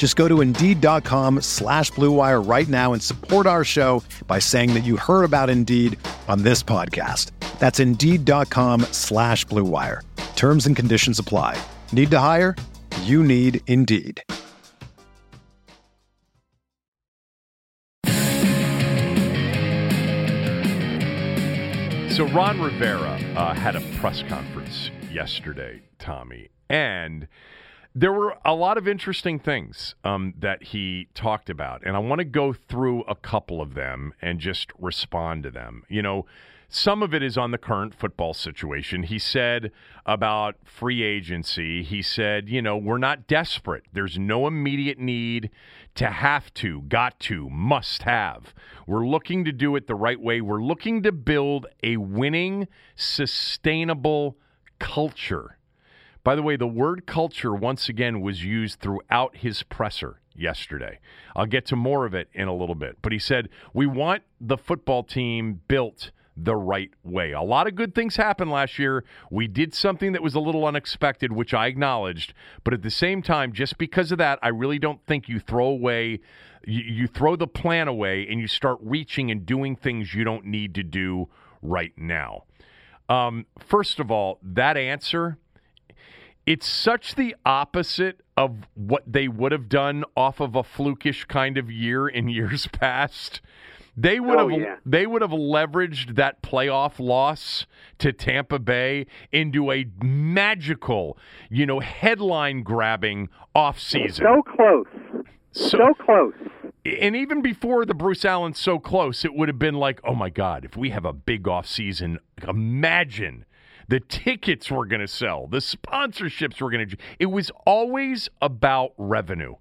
Just go to Indeed.com slash Blue Wire right now and support our show by saying that you heard about Indeed on this podcast. That's Indeed.com slash Blue Wire. Terms and conditions apply. Need to hire? You need Indeed. So Ron Rivera uh, had a press conference yesterday, Tommy, and there were a lot of interesting things um, that he talked about, and I want to go through a couple of them and just respond to them. You know, some of it is on the current football situation. He said about free agency, he said, you know, we're not desperate. There's no immediate need to have to, got to, must have. We're looking to do it the right way. We're looking to build a winning, sustainable culture. By the way, the word culture once again was used throughout his presser yesterday. I'll get to more of it in a little bit. But he said, We want the football team built the right way. A lot of good things happened last year. We did something that was a little unexpected, which I acknowledged. But at the same time, just because of that, I really don't think you throw away, you, throw the plan away and you start reaching and doing things you don't need to do right now. Um, first of all, that answer it's such the opposite of what they would have done off of a flukish kind of year in <laughs> years past. They would Oh, have yeah. they would have leveraged that playoff loss to Tampa Bay into a magical, you know, headline grabbing offseason. so close, so close. and even before the Bruce Allen so close, it would have been like, oh my God, if we have a big off season, imagine the tickets we're going to sell, the sponsorships we're going to. It was always about revenue.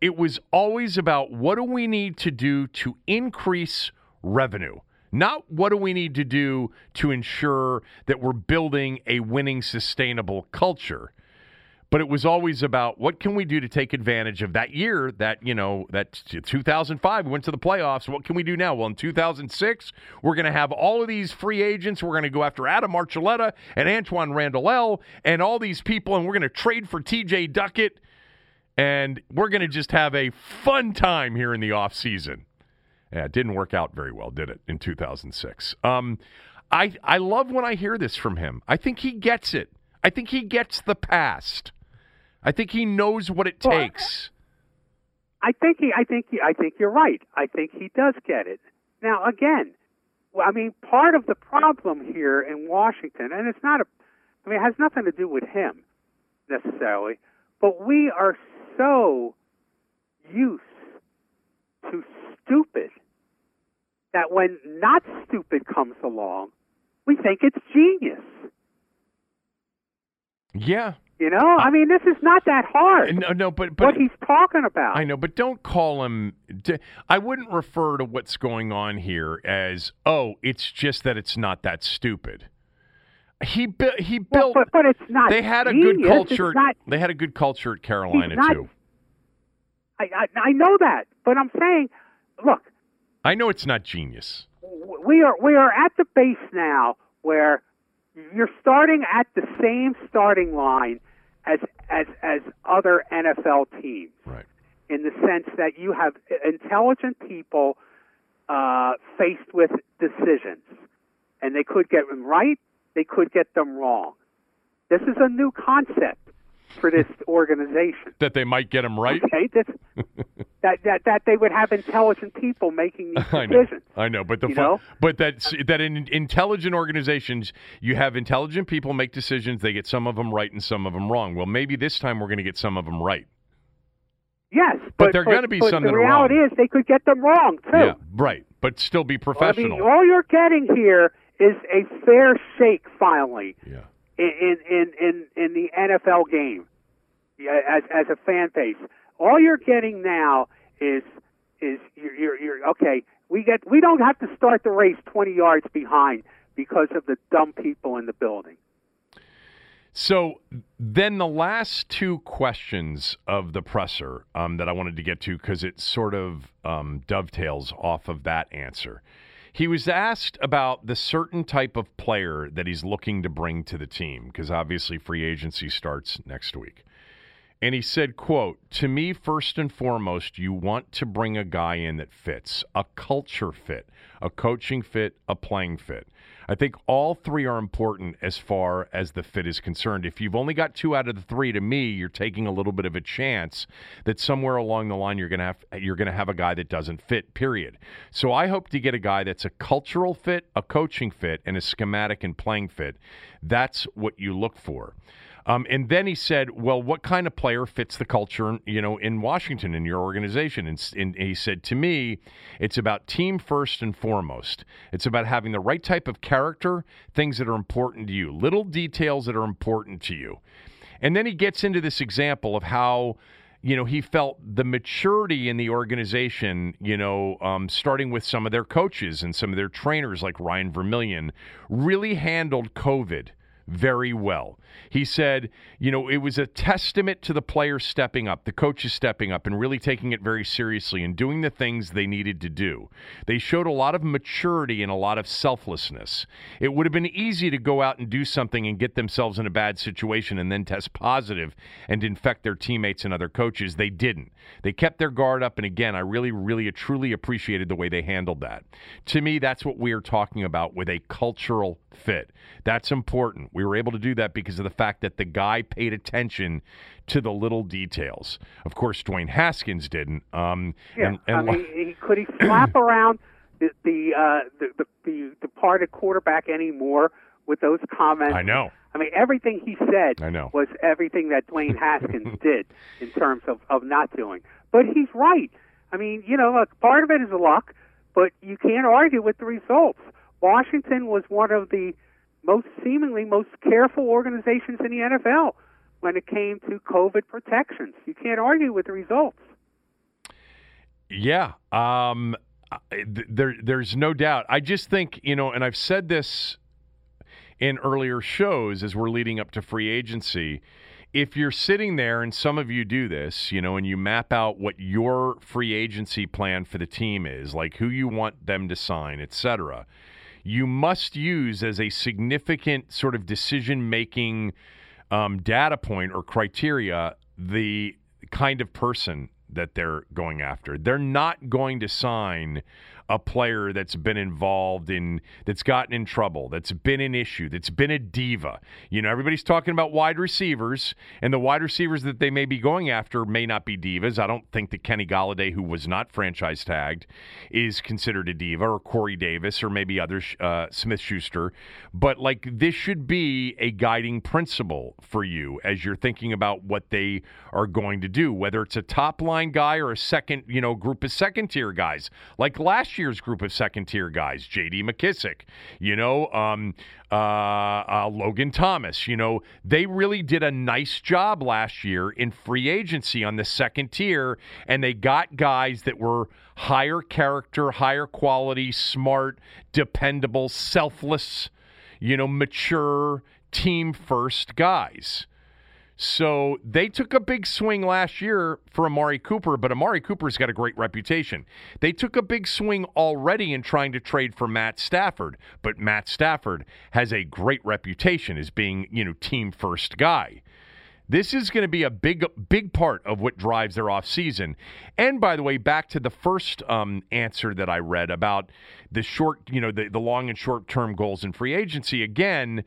It was always about what do we need to do to increase revenue, not what do we need to do to ensure that we're building a winning, sustainable culture. But it was always about what can we do to take advantage of that year that you know that 2005 we went to the playoffs. What can we do now? Well in 2006 we're going to have all of these free agents. We're going to go after adam archuleta and antwaan randle and all these people and we're going to trade for tj duckett and we're going to just have a fun time here in the off season. Yeah, it didn't work out very well did it in 2006 um, I, I love when i hear this from him. I think he gets it. I think he gets the past. I think he knows what it well, takes. I think he. I think he. I think you're right. I think he does get it. Now, again, I mean, part of the problem here in Washington, and it's not a. I mean, it has nothing to do with him necessarily, but we are so used to stupid that when not stupid comes along, we think it's genius. Yeah, you know, I mean, this is not that hard. No, no, but, but what he's talking about. I know, but don't call him. I wouldn't refer to what's going on here as, oh, it's just that it's not that stupid. He built. He built. Well, but, but, it's not. They had genius. a good culture. Not, they had a good culture at Carolina not, too. I, I I know that, but I'm saying, look. I know it's not genius. We are we are at the base now where you're starting at the same starting line as as as other NFL teams. Right. In the sense that you have intelligent people uh, faced with decisions, and they could get them right, they could get them wrong. This is a new concept for this organization. that they might get them right. Okay, this, <laughs> that, that that they would have intelligent people making these decisions. <laughs> I know, I know but the fun, but that that in intelligent organizations you have intelligent people make decisions. They get some of them right and some of them wrong. Well, maybe this time we're going to get some of them right. Yes, but, but there are going to be some the that are wrong. The reality is they could get them wrong too. Yeah, right, but still be professional. I mean, all you're getting here is a fair shake finally. Yeah in in in in the NFL game as as a fan base. All you're getting now is is you're, you're, you're okay. We get we don't have to start the race 20 yards behind because of the dumb people in the building. So then the last two questions of the presser um, that I wanted to get to because it sort of um, dovetails off of that answer. He was asked about the certain type of player that he's looking to bring to the team because obviously free agency starts next week. And he said, quote, to me, first and foremost, you want to bring a guy in that fits, a culture fit, a coaching fit, a playing fit. I think all three are important as far as the fit is concerned. If you've only got two out of the three, to me, you're taking a little bit of a chance that somewhere along the line you're gonna have you're gonna have a guy that doesn't fit. Period. So I hope to get a guy that's a cultural fit, a coaching fit, and a schematic and playing fit. That's what you look for. Um, and then he said, "Well, what kind of player fits the culture, you know, in Washington in your organization?" And, and, he said, "To me, it's about team first and foremost. It's about having the right type of character, things that are important to you, little details that are important to you." And then he gets into this example of how you know, he felt the maturity in the organization, you know, um, starting with some of their coaches and some of their trainers like Ryan Vermillion, really handled COVID very well. He said, you know, it was a testament to the players stepping up, the coaches stepping up, and really taking it very seriously and doing the things they needed to do. They showed a lot of maturity and a lot of selflessness. It would have been easy to go out and do something and get themselves in a bad situation and then test positive and infect their teammates and other coaches. They didn't. They kept their guard up. And again, I really, really, truly appreciated the way they handled that. To me, that's what we are talking about with a cultural fit. That's important. We were able to do that because of the fact that the guy paid attention to the little details. Of course, Dwayne Haskins didn't. Um, yeah, and, and I mean, he, could he flap <clears throat> around the the, uh, the the the departed quarterback anymore with those comments? I know. I mean, everything he said I know. was everything that Dwayne <laughs> Haskins did in terms of, of not doing. But he's right. I mean, you know, look, part of it is a luck, but you can't argue with the results. Washington was one of the most seemingly most careful organizations in the NFL when it came to COVID protections. You can't argue with the results. Yeah, um, there, there's no doubt. I just think you know, and I've said this in earlier shows as we're leading up to free agency. if you're sitting there and some of you do this, you know, and you map out what your free agency plan for the team is, like who you want them to sign, et cetera, you must use as a significant sort of decision making um, data point or criteria the kind of person that they're going after. They're not going to sign a player that's been involved in that's gotten in trouble, that's been an issue, that's been a diva. You know, everybody's talking about wide receivers, and the wide receivers that they may be going after may not be divas. I don't think that Kenny Golladay, who was not franchise tagged, is considered a diva, or Corey Davis, or maybe other uh, Smith Schuster. But like this should be a guiding principle for you as you're thinking about what they are going to do, whether it's a top line guy or a second, you know, group of second tier guys. Like last year's group of second tier guys, J.D. McKissick, you know, um, uh, uh, Logan Thomas. You know, they really did a nice job last year in free agency on the second tier, and they got guys that were higher character, higher quality, smart, dependable, selfless, you know, mature, team first guys. So they took a big swing last year for Amari Cooper, but Amari Cooper's got a great reputation. They took a big swing already in trying to trade for Matt Stafford, but Matt Stafford has a great reputation as being, you know, team first guy. This is going to be a big, big part of what drives their offseason. And by the way, back to the first um, answer that I read about the short, you know, the, the long and short term goals in free agency. Again,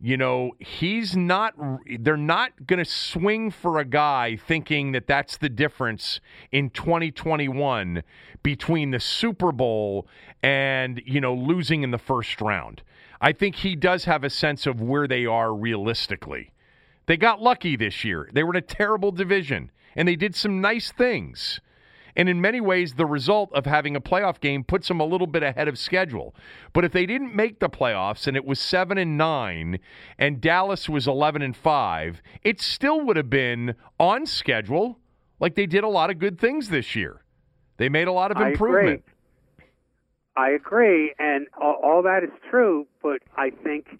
you know, he's not, they're not going to swing for a guy thinking that that's the difference in 2021 between the Super Bowl and, you know, losing in the first round. I think he does have a sense of where they are realistically. They got lucky this year. They were in a terrible division, and they did some nice things. And in many ways, the result of having a playoff game puts them a little bit ahead of schedule. But if they didn't make the playoffs and it was seven and nine, and Dallas was eleven and five, it still would have been on schedule. Like they did a lot of good things this year. They made a lot of improvement. I agree, I agree. and all, all that is true. But I think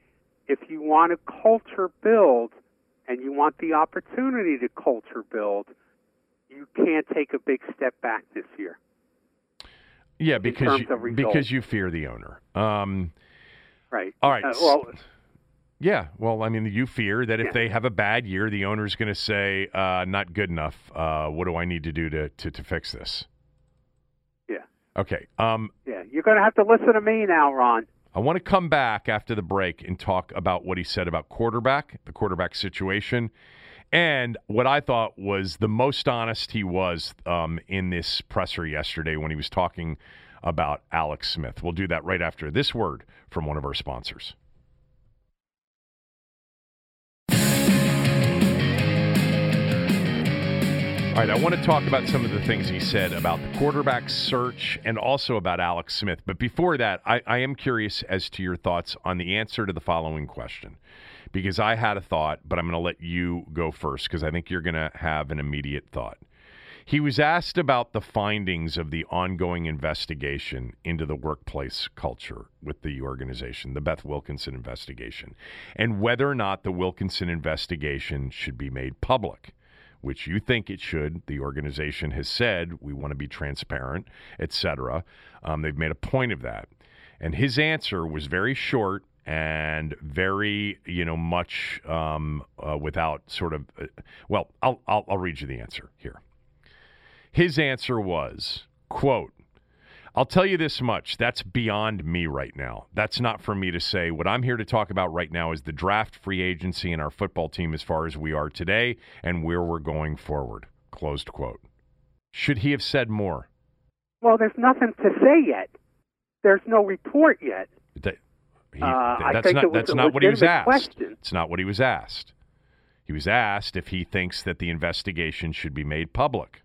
if you want a culture build, and you want the opportunity to culture build you can't take a big step back this year. Yeah, because you, because you fear the owner. Um, right. All right. Uh, well, yeah. Well, I mean, you fear that if yeah. they have a bad year, the owner's going to say, uh, "Not good enough. Uh, what do I need to do to to, to fix this?" Yeah. Okay. Um, yeah, you're going to have to listen to me now, Ron. I want to come back after the break and talk about what he said about quarterback, the quarterback situation, and what I thought was the most honest he was um, in this presser yesterday when he was talking about Alex Smith. We'll do that right after this word from one of our sponsors. All right, I want to talk about some of the things he said about the quarterback search and also about Alex Smith. But before that, I, I am curious as to your thoughts on the answer to the following question because I had a thought, but I'm going to let you go first because I think you're going to have an immediate thought. He was asked about the findings of the ongoing investigation into the workplace culture with the organization, the Beth Wilkinson investigation, and whether or not the Wilkinson investigation should be made public, which you think it should. The organization has said we want to be transparent, etc. Um, they've made a point of that. And his answer was very short and very, you know, much um, uh, without sort of. Uh, well, I'll, I'll I'll read you the answer here. His answer was, "quote." I'll tell you this much. That's beyond me right now. That's not for me to say. What I'm here to talk about right now is the draft free agency and our football team as far as we are today and where we're going forward. Closed quote. Should he have said more? Well, there's nothing to say yet. There's no report yet. He, uh, that's not, that's not what he was asked. Question. It's not what he was asked. He was asked if he thinks that the investigation should be made public.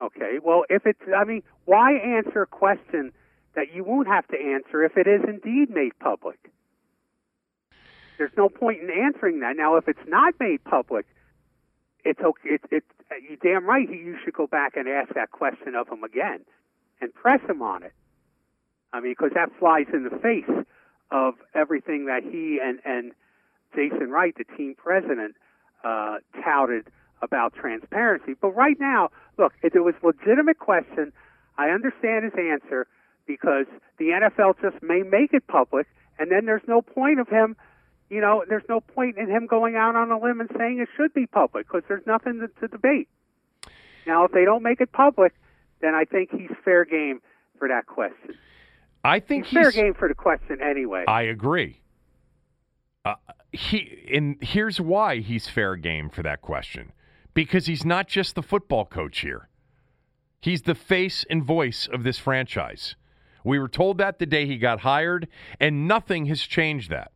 Okay. Well, if it's, I mean, why answer a question that you won't have to answer if it is indeed made public? There's no point in answering that. Now, if it's not made public, it's okay. It's, it's you damn right. You should go back and ask that question of him again and press him on it. I mean, because that flies in the face of everything that he and and Jason Wright, the team president, uh, touted about transparency. But right now, look, if it was a legitimate question, I understand his answer because the NFL just may make it public, and then there's no point of him. You know, there's no point in him going out on a limb and saying it should be public because there's nothing to, to debate. Now, if they don't make it public, then I think he's fair game for that question. I think he's, he's fair game for the question anyway. I agree. Uh, he and here's why he's fair game for that question because he's not just the football coach here. He's the face and voice of this franchise. We were told that the day he got hired, and nothing has changed that.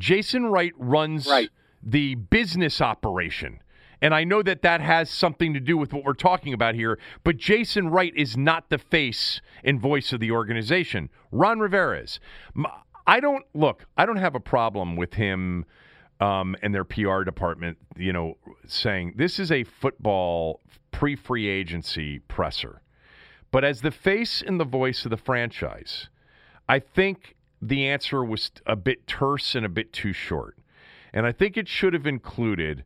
Jason Wright runs right. the business operation. And I know that that has something to do with what we're talking about here, but Jason Wright is not the face and voice of the organization. Ron Rivera is. I don't look. I don't have a problem with him um, and their PR department. You know, saying this is a football pre-free agency presser, but as the face and the voice of the franchise, I think the answer was a bit terse and a bit too short, and I think it should have included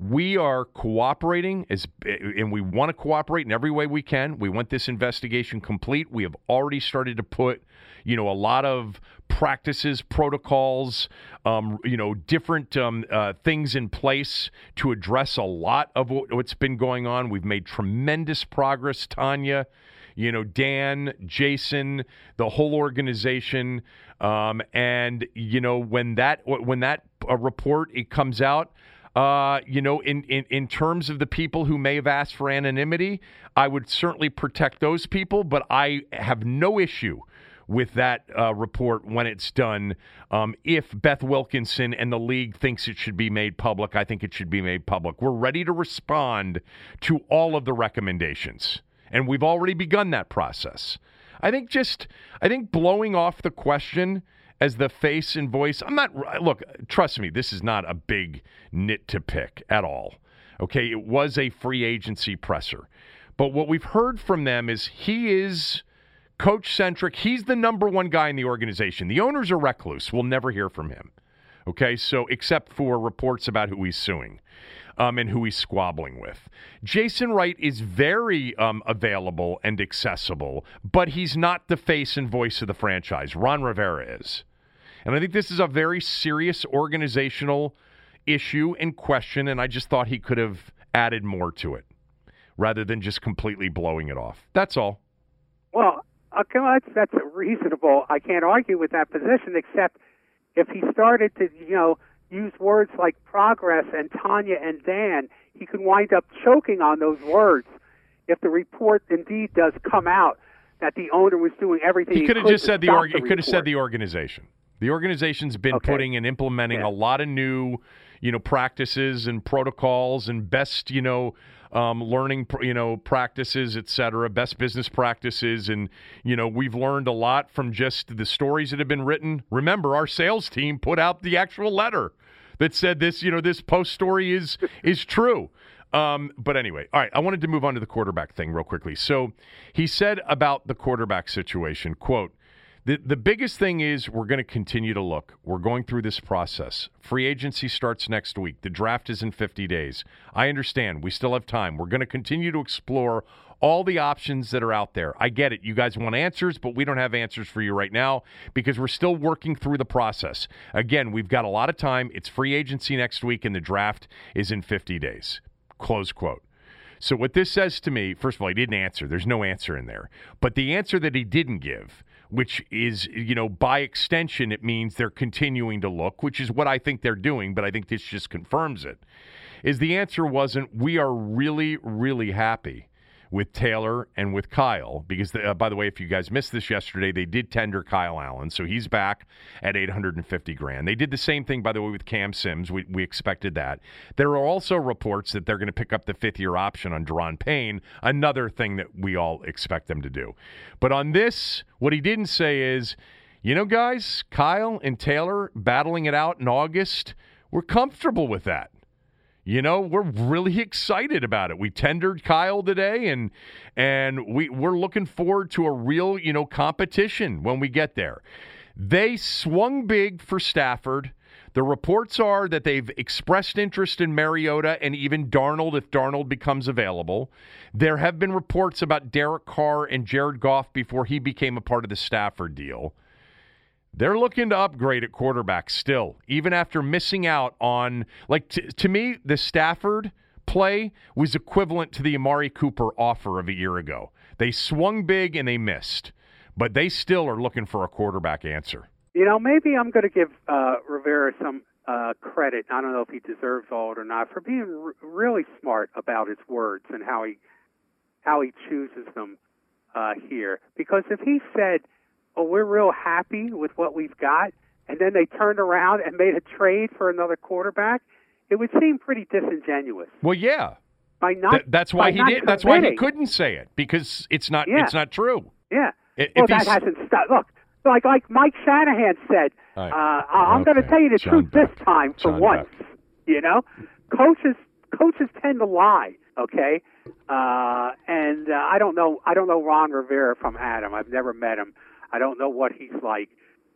we are cooperating as and we want to cooperate in every way we can. We want this investigation complete. We have already started to put, you know, a lot of practices, protocols, um, you know, different um, uh, things in place to address a lot of what, what's been going on. We've made tremendous progress, Tanya. You know, Dan, Jason, the whole organization, um, and you know when that when that uh, report it comes out uh, you know, in, in, in terms of the people who may have asked for anonymity, I would certainly protect those people, but I have no issue with that uh, report when it's done. Um, if Beth Wilkinson and the league thinks it should be made public, I think it should be made public. We're ready to respond to all of the recommendations, and we've already begun that process. I think just, I think blowing off the question as the face and voice. I'm not, look, trust me, this is not a big nit to pick at all. Okay, it was a free agency presser. But what we've heard from them is he is coach centric. He's the number one guy in the organization. The owners are recluse. We'll never hear from him. Okay, so except for reports about who he's suing. Um, and who he's squabbling with. Jason Wright is very um, available and accessible, but he's not the face and voice of the franchise. Ron Rivera is. And I think this is a very serious organizational issue and question, and I just thought he could have added more to it rather than just completely blowing it off. That's all. Well, okay, that's, that's reasonable. I can't argue with that position, except if he started to, you know, use words like progress and Tanya and Dan, he could wind up choking on those words if the report indeed does come out that the owner was doing everything he, could have just said the, org- he could have said the organization. The organization's been okay. putting and implementing yeah. a lot of new, you know, practices and protocols and best, you know, um, learning, you know, practices, et cetera, best business practices. And, you know, we've learned a lot from just the stories that have been written. Remember, our sales team put out the actual letter that said this, you know, this post story is <laughs> is true. Um, but anyway, all right, I wanted to move on to the quarterback thing real quickly. So he said about the quarterback situation, quote, the, the biggest thing is we're going to continue to look. We're going through this process. Free agency starts next week. The draft is in 50 days. I understand. We still have time. We're going to continue to explore all the options that are out there. I get it. You guys want answers, but we don't have answers for you right now because we're still working through the process. Again, we've got a lot of time. It's free agency next week, and the draft is in 50 days. Close quote. So, what this says to me, first of all, he didn't answer. There's no answer in there. But the answer that he didn't give which is, you know, by extension, it means they're continuing to look, which is what I think they're doing, but I think this just confirms it. Is the answer wasn't, we are really, really happy with Taylor and with Kyle because, uh, by the way, if you guys missed this yesterday, they did tender Kyle Allen, so he's back at 850 grand. They did the same thing, by the way, with Cam Sims. We, we expected that. There are also reports that they're going to pick up the fifth year option on Daron Payne, another thing that we all expect them to do. But on this, what he didn't say is, you know, guys, Kyle and Taylor battling it out in August, we're comfortable with that you know, we're really excited about it. We tendered Kyle today, and and we we're looking forward to a real you know competition when we get there. They swung big for Stafford. The reports are that they've expressed interest in Mariota and even Darnold if Darnold becomes available. There have been reports about Derek Carr and Jared Goff before he became a part of the Stafford deal. They're looking to upgrade at quarterback still, even after missing out on, like, t- to me, the Stafford play was equivalent to the Amari Cooper offer of a year ago. They swung big and they missed, but they still are looking for a quarterback answer. You know, maybe I'm going to give uh, Rivera some uh, credit. I don't know if he deserves all it or not for being r- really smart about his words and how he how he chooses them uh, here. Because if he said, "Oh, we're real happy with what we've got," and then they turned around and made a trade for another quarterback, it would seem pretty disingenuous. Well, yeah, by not Th- that's why he did. That's why he couldn't say it because it's not. Yeah. It's not true. Yeah. Well, that hasn't stopped. Look, like like Mike Shanahan said, right. uh, I'm going to tell you the John truth this time for John once. Beck. You know, coaches coaches tend to lie. Okay, uh, and uh, I don't know I don't know Ron Rivera from Adam. I've never met him. I don't know what he's like,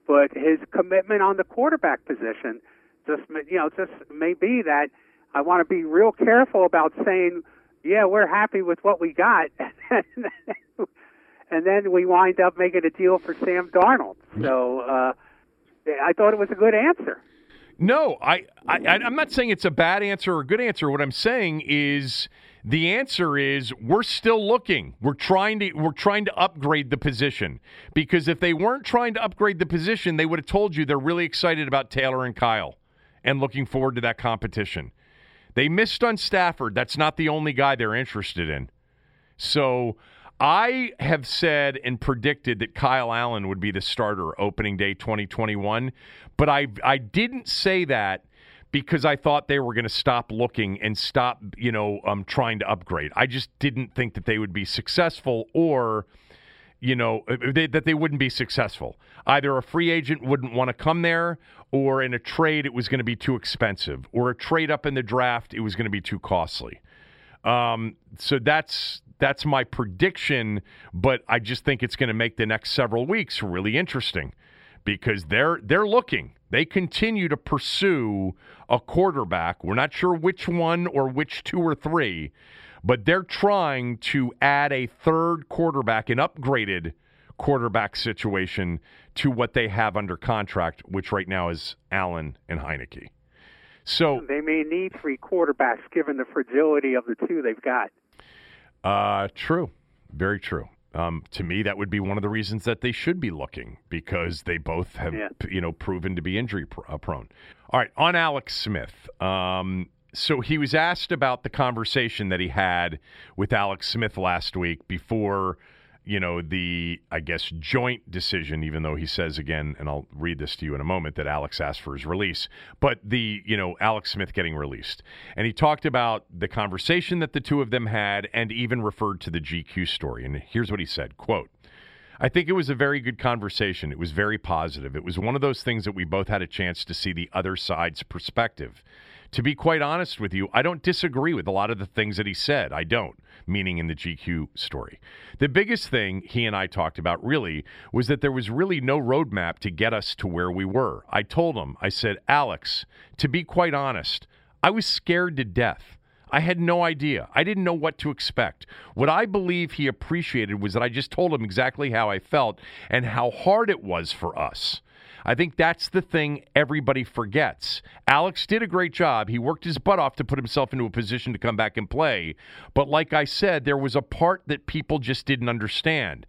but his commitment on the quarterback position just you know just may be that I want to be real careful about saying, yeah, we're happy with what we got. <laughs> and then we wind up making a deal for Sam Darnold. So uh, I thought it was a good answer. No, I, I, I'm not saying it's a bad answer or a good answer. What I'm saying is the answer is we're still looking. We're trying to we're trying to upgrade the position because if they weren't trying to upgrade the position, they would have told you they're really excited about Taylor and Kyle and looking forward to that competition. They missed on Stafford. That's not the only guy they're interested in. So I have said and predicted that Kyle Allen would be the starter opening day 2021, but I I didn't say that because I thought they were going to stop looking and stop, you know, um, trying to upgrade. I just didn't think that they would be successful or you know, uh, they, that they wouldn't be successful. Either a free agent wouldn't want to come there, or in a trade, it was going to be too expensive, or a trade up in the draft, it was going to be too costly. Um, so that's that's my prediction, but I just think it's going to make the next several weeks really interesting because they're they're looking. They continue to pursue a quarterback. We're not sure which one or which two or three, but they're trying to add a third quarterback, an upgraded quarterback situation to what they have under contract, which right now is Allen and Heinicke. So They may need three quarterbacks given the fragility of the two they've got. Uh, true. Very true. Um, to me, that would be one of the reasons that they should be looking because they both have, Yeah. you know, proven to be injury pr- uh, prone. All right, on Alex Smith. Um, so he was asked about the conversation that he had with Alex Smith last week before, you know, the I guess joint decision. Even though he says again, and I'll read this to you in a moment, that Alex asked for his release, but the you know Alex Smith getting released, and he talked about the conversation that the two of them had, and even referred to the GQ story. And here's what he said: "Quote." I think it was a very good conversation. It was very positive. It was one of those things that we both had a chance to see the other side's perspective. To be quite honest with you, I don't disagree with a lot of the things that he said. I don't, meaning in the GQ story. The biggest thing he and I talked about really was that there was really no roadmap to get us to where we were. I told him, I said, Alex, to be quite honest, I was scared to death. I had no idea. I didn't know what to expect. What I believe he appreciated was that I just told him exactly how I felt and how hard it was for us. I think that's the thing everybody forgets. Alex did a great job. He worked his butt off to put himself into a position to come back and play. But like I said, there was a part that people just didn't understand.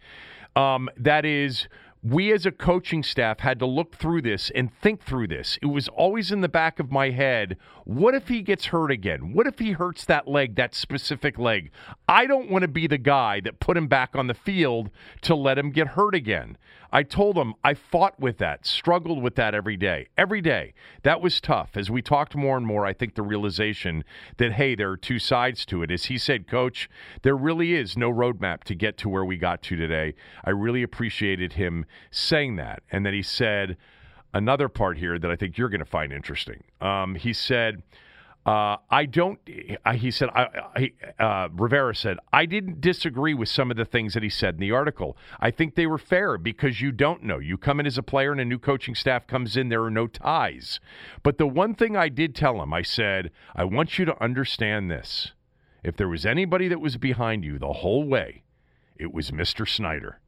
Um, that is, we as a coaching staff had to look through this and think through this. It was always in the back of my head what if he gets hurt again? What if he hurts that leg, that specific leg? I don't want to be the guy that put him back on the field to let him get hurt again. I told him I fought with that, struggled with that every day. Every day. That was tough. As we talked more and more, I think the realization that, hey, there are two sides to it. As he said, Coach, there really is no roadmap to get to where we got to today. I really appreciated him saying that. And then he said, another part here that I think you're going to find interesting. Um, he said, Uh, I don't. I, he said. I, I uh, Rivera said I didn't disagree with some of the things that he said in the article. I think they were fair because you don't know. You come in as a player, and a new coaching staff comes in. There are no ties. But the one thing I did tell him, I said, I want you to understand this. If there was anybody that was behind you the whole way, it was Mr. Snyder.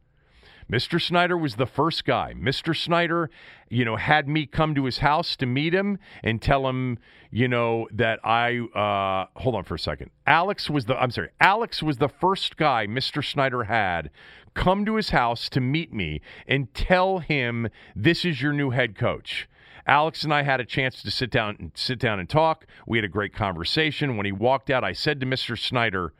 Mr. Snyder was the first guy. Mr. Snyder, you know, had me come to his house to meet him and tell him, you know, that I uh hold on for a second. Alex was the I'm sorry, Alex was the first guy Mr. Snyder had come to his house to meet me and tell him this is your new head coach. Alex and I had a chance to sit down and sit down and talk. We had a great conversation. When he walked out, I said to Mr. Snyder,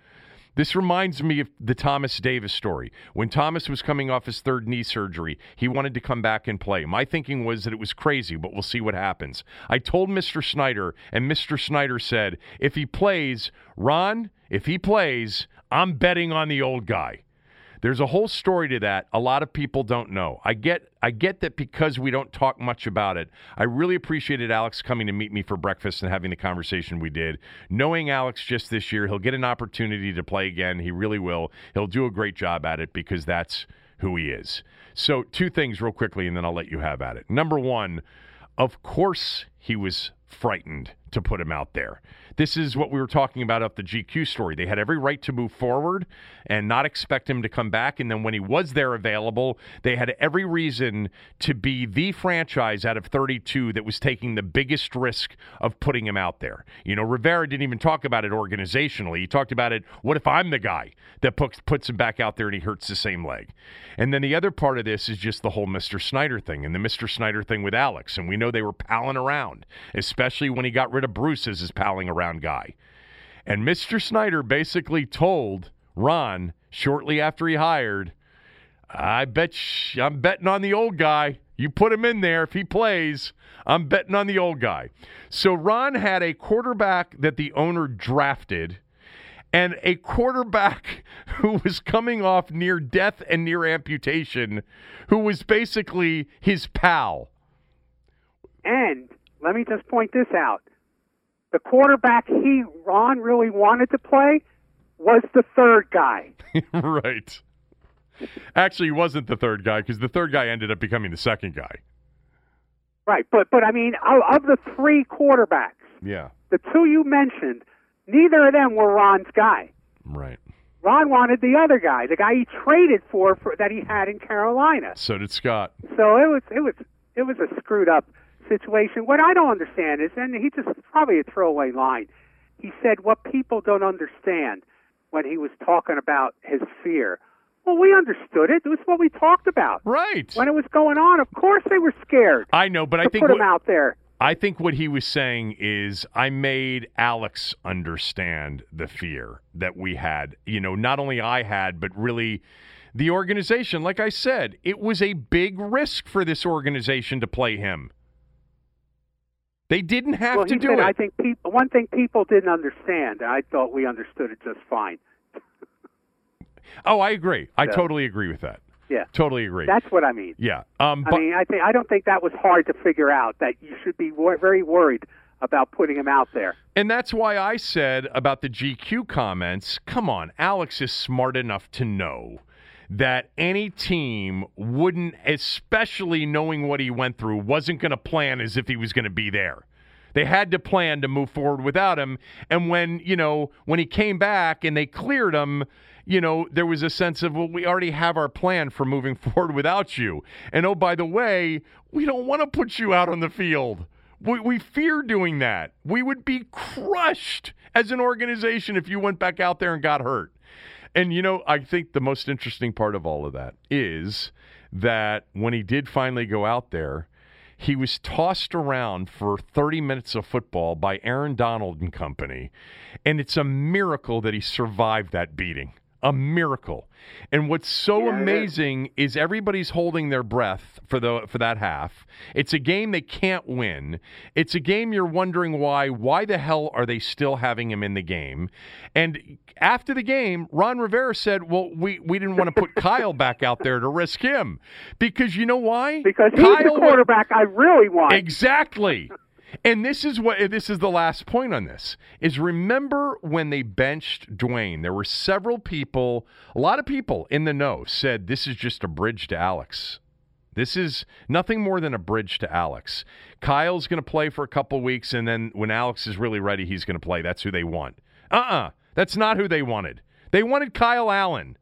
this reminds me of the Thomas Davis story. When Thomas was coming off his third knee surgery, he wanted to come back and play. My thinking was that it was crazy, but we'll see what happens. I told Mr. Snyder, and Mr. Snyder said, if he plays, Ron, if he plays, I'm betting on the old guy. There's a whole story to that. A lot of people don't know. I get I get that because we don't talk much about it. I really appreciated Alex coming to meet me for breakfast and having the conversation we did. Knowing Alex just this year, he'll get an opportunity to play again. He really will. He'll do a great job at it because that's who he is. So, two things real quickly and then I'll let you have at it. Number 1, of course he was frightened to put him out there. This is what we were talking about at the GQ story. They had every right to move forward and not expect him to come back. And then when he was there available, they had every reason to be the franchise out of 32 that was taking the biggest risk of putting him out there. You know, Rivera didn't even talk about it organizationally. He talked about it, what if I'm the guy that puts, puts him back out there and he hurts the same leg? And then the other part of this is just the whole Mr. Snyder thing and the Mr. Snyder thing with Alex. And we know they were palling around, especially when he got rid of Bruce as his palling around guy. And Mr. Snyder basically told Ron shortly after he hired, I bet sh- I'm betting on the old guy. You put him in there if he plays. I'm betting on the old guy. So Ron had a quarterback that the owner drafted and a quarterback <laughs> who was coming off near death and near amputation who was basically his pal. And let me just point this out the quarterback he Ron really wanted to play was the third guy. <laughs> right. Actually, he wasn't the third guy because the third guy ended up becoming the second guy. Right, but but I mean, of, of the three quarterbacks, yeah, the two you mentioned, neither of them were Ron's guy. Right. Ron wanted the other guy, the guy he traded for, for that he had in Carolina. So did Scott. So it was it was it was a screwed up situation. What I don't understand is, and he just probably a throwaway line. He said what people don't understand when he was talking about his fear. Well, we understood it. It was what we talked about. Right. When it was going on, of course they were scared. I know, but I think put what, him out there. I think what he was saying is I made Alex understand the fear that we had. You know, not only I had, but really the organization. Like I said, it was a big risk for this organization to play him. They didn't have well, to do said, it. I think people, one thing people didn't understand. I thought we understood it just fine. <laughs> oh, I agree. I So- totally agree with that. Yeah, Totally agree. that's what I mean. yeah. Um, I mean, I think I don't think that was hard to figure out. That you should be wor- very worried about putting him out there. And that's why I said about the GQ comments come on, Alex is smart enough to know that any team wouldn't, especially knowing what he went through, wasn't going to plan as if he was going to be there. They had to plan to move forward without him. And when, you know, when he came back and they cleared him, you know, there was a sense of, well, we already have our plan for moving <laughs> forward without you. And oh, by the way, we don't want to put you out on the field. We, we fear doing that. We would be crushed as an organization if you went back out there and got hurt. And, you know, I think the most interesting part of all of that is that when he did finally go out there, he was tossed around for 30 minutes of football by Aaron Donald and company. And it's a miracle that he survived that beating. A miracle. And what's so Yeah, amazing is everybody's holding their breath for the for that half. It's a game they can't win. It's a game you're wondering why why the hell are they still having him in the game? And after the game, Ron Rivera said, "Well, we we didn't want to put <laughs> Kyle back out there to risk him because you know why? Because he's the quarterback I really want. Exactly. And this is what this is the last point on this is remember when they benched Dwayne, there were several people, a lot of people in the know said this is just a bridge to Alex. This is nothing more than a bridge to Alex. Kyle's going to play for a couple weeks and then when Alex is really ready, he's going to play. That's who they want. Uh-uh. That's not who they wanted. They wanted Kyle Allen.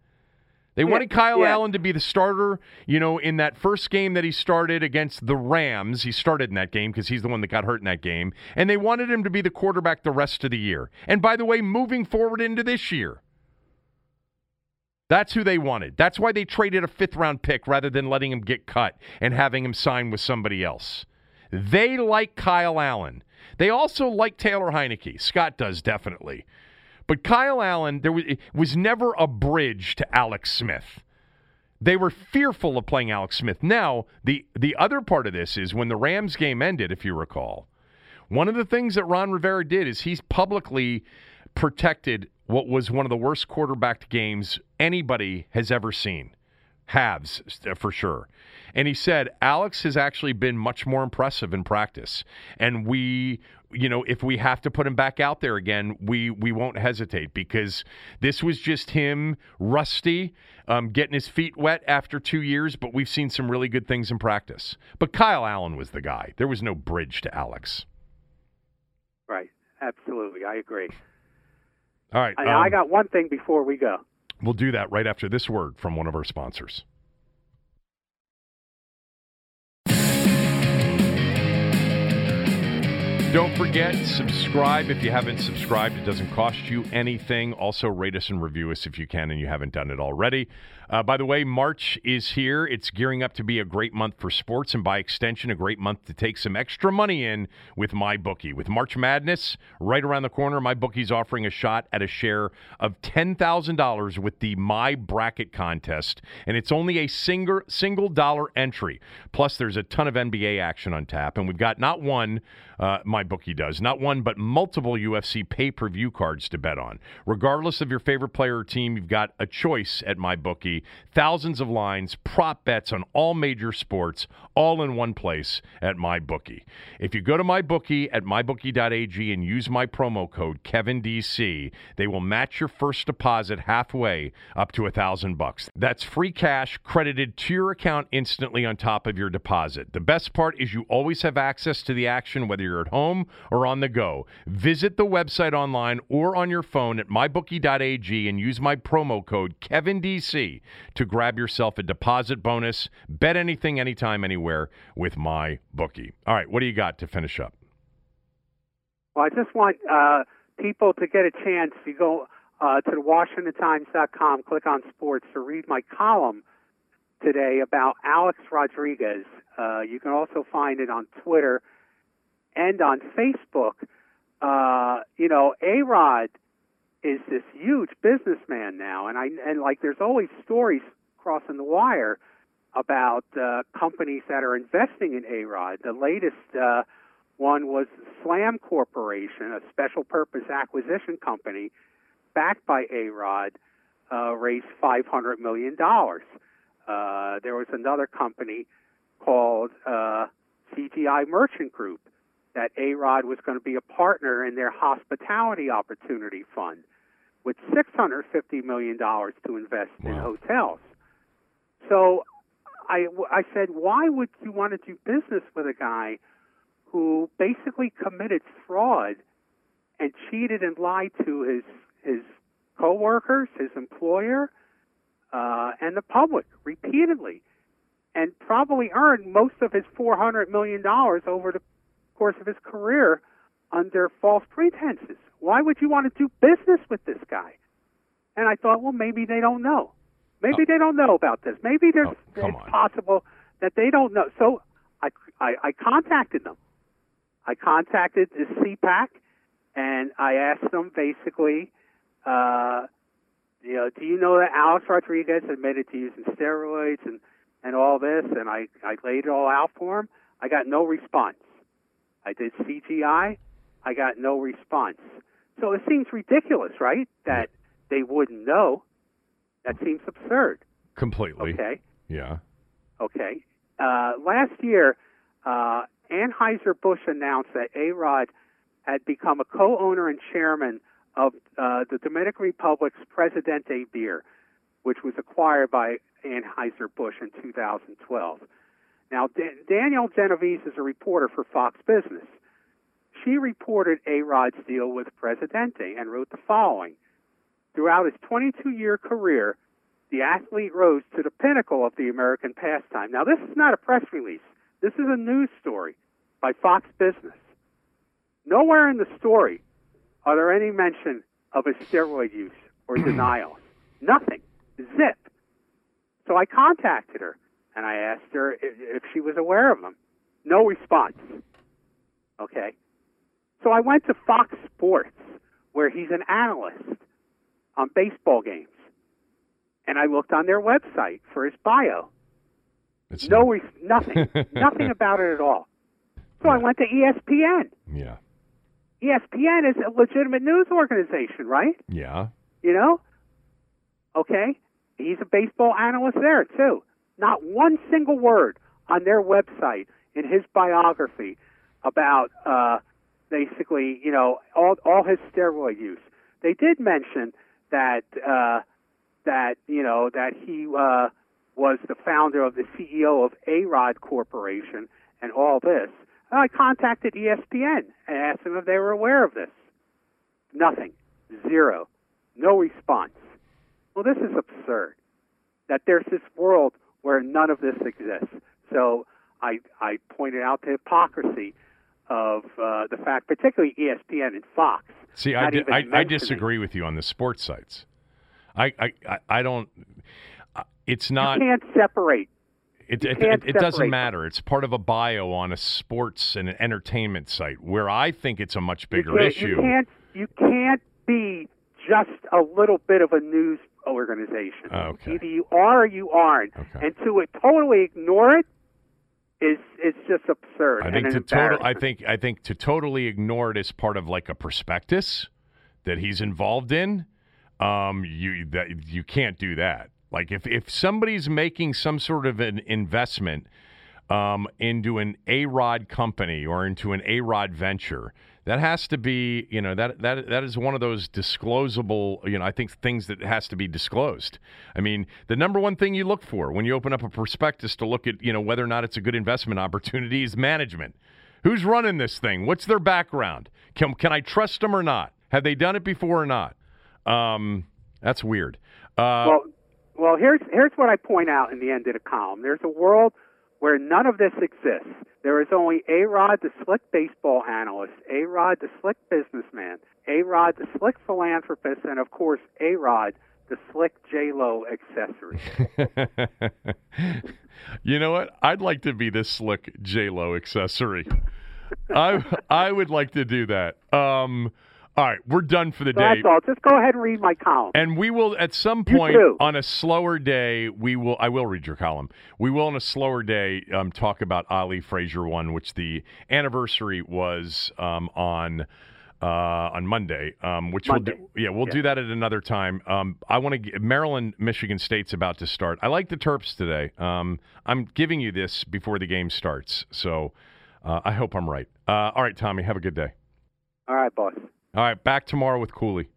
They Yeah, wanted Kyle yeah. Allen to be the starter, you know, in that first game that he started against the Rams. He started in that game because he's the one that got hurt in that game. And they wanted him to be the quarterback the rest of the year. And by the way, moving forward into this year, that's who they wanted. That's why they traded a fifth round pick rather than letting him get cut and having him sign with somebody else. They like Kyle Allen. They also like Taylor Heinicke. Scott does definitely. But Kyle Allen, there was, was never a bridge to Alex Smith. They were fearful of playing Alex Smith. Now, the the other part of this is when the Rams game ended, if you recall, one of the things that Ron Rivera did is he's publicly protected what was one of the worst quarterbacked games anybody has ever seen. Halves, for sure. And he said, Alex has actually been much more impressive in practice. And we, you know, if we have to put him back out there again, we, we won't hesitate because this was just him rusty, um, getting his feet wet after two years, but we've seen some really good things in practice. But Kyle Allen was the guy. There was no bridge to Alex. Right. Absolutely. I agree. All right. I um, got one thing before we go. We'll do that right after this word from one of our sponsors. Don't forget, subscribe if you haven't subscribed. It doesn't cost you anything. Also, rate us and review us if you can and you haven't done it already. Uh, by the way, March is here. It's gearing up to be a great month for sports and, by extension, a great month to take some extra money in with my bookie. With March Madness right around the corner, MyBookie's offering a shot at a share of $10,000 with the My Bracket contest, and it's only a single, single dollar entry. Plus, there's a ton of NBA action on tap, and we've got not one, uh, MyBookie does, not one, but multiple UFC pay per view cards to bet on. Regardless of your favorite player or team, you've got a choice at my bookie. Thousands of lines, prop bets on all major sports, all in one place at my bookie. If you go to my bookie at mybookie.ag and use my promo code KevinDC, they will match your first deposit halfway up to a thousand bucks. That's free cash credited to your account instantly on top of your deposit. The best part is you always have access to the action whether you're at home or on the go. Visit the website online or on your phone at mybookie.ag and use my promo code KevinDC to grab yourself a deposit bonus. Bet anything, anytime, anywhere with my bookie. All right, what do you got to finish up? Well, I just want uh, people to get a chance. You go uh, to the WashingtonTimes.com, click on sports to read my column today about Alex Rodriguez. Uh, you can also find it on Twitter and on Facebook. Uh, you know, A Rod is this huge businessman now, and I and like there's always stories crossing the wire about uh, companies that are investing in A Rod. The latest. Uh, one was Slam Corporation, a special purpose acquisition company backed by A Rod, uh, raised $500 million. Uh, there was another company called uh, CGI Merchant Group that A Rod was going to be a partner in their hospitality opportunity fund with $650 million to invest in hotels. So I, I said, why would you want to do business with a guy who basically committed fraud and cheated and lied to his his coworkers, his employer, uh, and the public repeatedly, and probably earned most of his four hundred million dollars over the course of his career under false pretenses. Why would you want to do business with this guy? And I thought, well, maybe they don't know. Maybe Oh. they don't know about this. Maybe there's Oh, it's on. possible that they don't know. So I, I, I contacted them. I contacted the SPAC and I asked them basically, uh, you know, do you know that Alex Rodriguez admitted to using steroids and, and all this? And I, I laid it all out for him. I got no response. I did CGI. I got no response. So it seems ridiculous, right? That they wouldn't know. That seems absurd. Completely. Okay. Yeah. Okay. Uh, last year, uh, Anheuser-Busch announced that A-Rod had become a co-owner and chairman of uh, the Dominican Republic's Presidente beer, which was acquired by Anheuser-Busch in 2012. Now, D- Danielle Genovese is a reporter for Fox Business. She reported A-Rod's deal with Presidente and wrote the following. Throughout his 22-year career, the athlete rose to the pinnacle of the American pastime. Now, this is not a press release. This is a news story by Fox Business. Nowhere in the story are there any mention of his steroid use or denials. <clears throat> Nothing. Zip. So I contacted her and I asked her if, if she was aware of them. No response. Okay. So I went to Fox Sports, where he's an analyst on baseball games, and I looked on their website for his bio. It's No, not- re- nothing, <laughs> nothing about it at all. So I went to ESPN. yeah. ESPN is a legitimate news organization, right? Yeah. You know? Okay? He's a baseball analyst there, too. Not one single word on their website in his biography about uh, basically, you know, all, all his steroid use. They did mention that, uh, that you know, that he uh, was the founder of the CEO of A-Rod Corporation and all this. I contacted ESPN and asked them if they were aware of this. Nothing. Zero. No response. Well, this is absurd. That there's this world where none of this exists. So I I pointed out the hypocrisy of uh, the fact, particularly ESPN and Fox. See, I, di- I, I disagree with you on the sports sites. I, I, I- don't. uh, It's not. You can't separate. It, it, it, it doesn't matter. It's part of a bio on a sports and an entertainment site where I think it's a much bigger can't, issue. You can't. You can't be just a little bit of a news organization. Okay. Either you are or you aren't. Okay. And to totally ignore it is is just absurd. I think to total. I think I think to totally ignore it as part of like a prospectus that he's involved in. Um, you that you can't do that. Like if if somebody's making some sort of an investment um, into an A Rod company or into an A Rod venture. That has to be, you know, that that that is one of those disclosable, you know, I think things that has to be disclosed. I mean, the number one thing you look for when you open up a prospectus to look at, you know, whether or not it's a good investment opportunity is management. Who's running this thing? What's their background? Can can I trust them or not? Have they done it before or not? Um, that's weird. Uh, well, well, here's here's what I point out in the end of the column. There's a world where none of this exists. There is only A Rod, the slick baseball analyst, A Rod, the slick businessman, A Rod, the slick philanthropist, and of course A Rod, the slick J Lo accessory. <laughs> you know what? I'd like to be this slick J Lo accessory. I I would like to do that. Um, all right, we're done for the So day. that's all. Just go ahead and read my column. And we will at some point on a slower day, we will I will read your column. We will on a slower day um, talk about Ali Frazier one, which the anniversary was um, on uh, on Monday. Um, which Monday. we'll do, yeah, we'll Yeah. do that at another time. Um, I want to Maryland, Michigan State's about to start. I like the Terps today. Um, I'm giving you this before the game starts, so uh, I hope I'm right. Uh, all right, Tommy, have a good day. all right, boss. All right, back tomorrow with Cooley.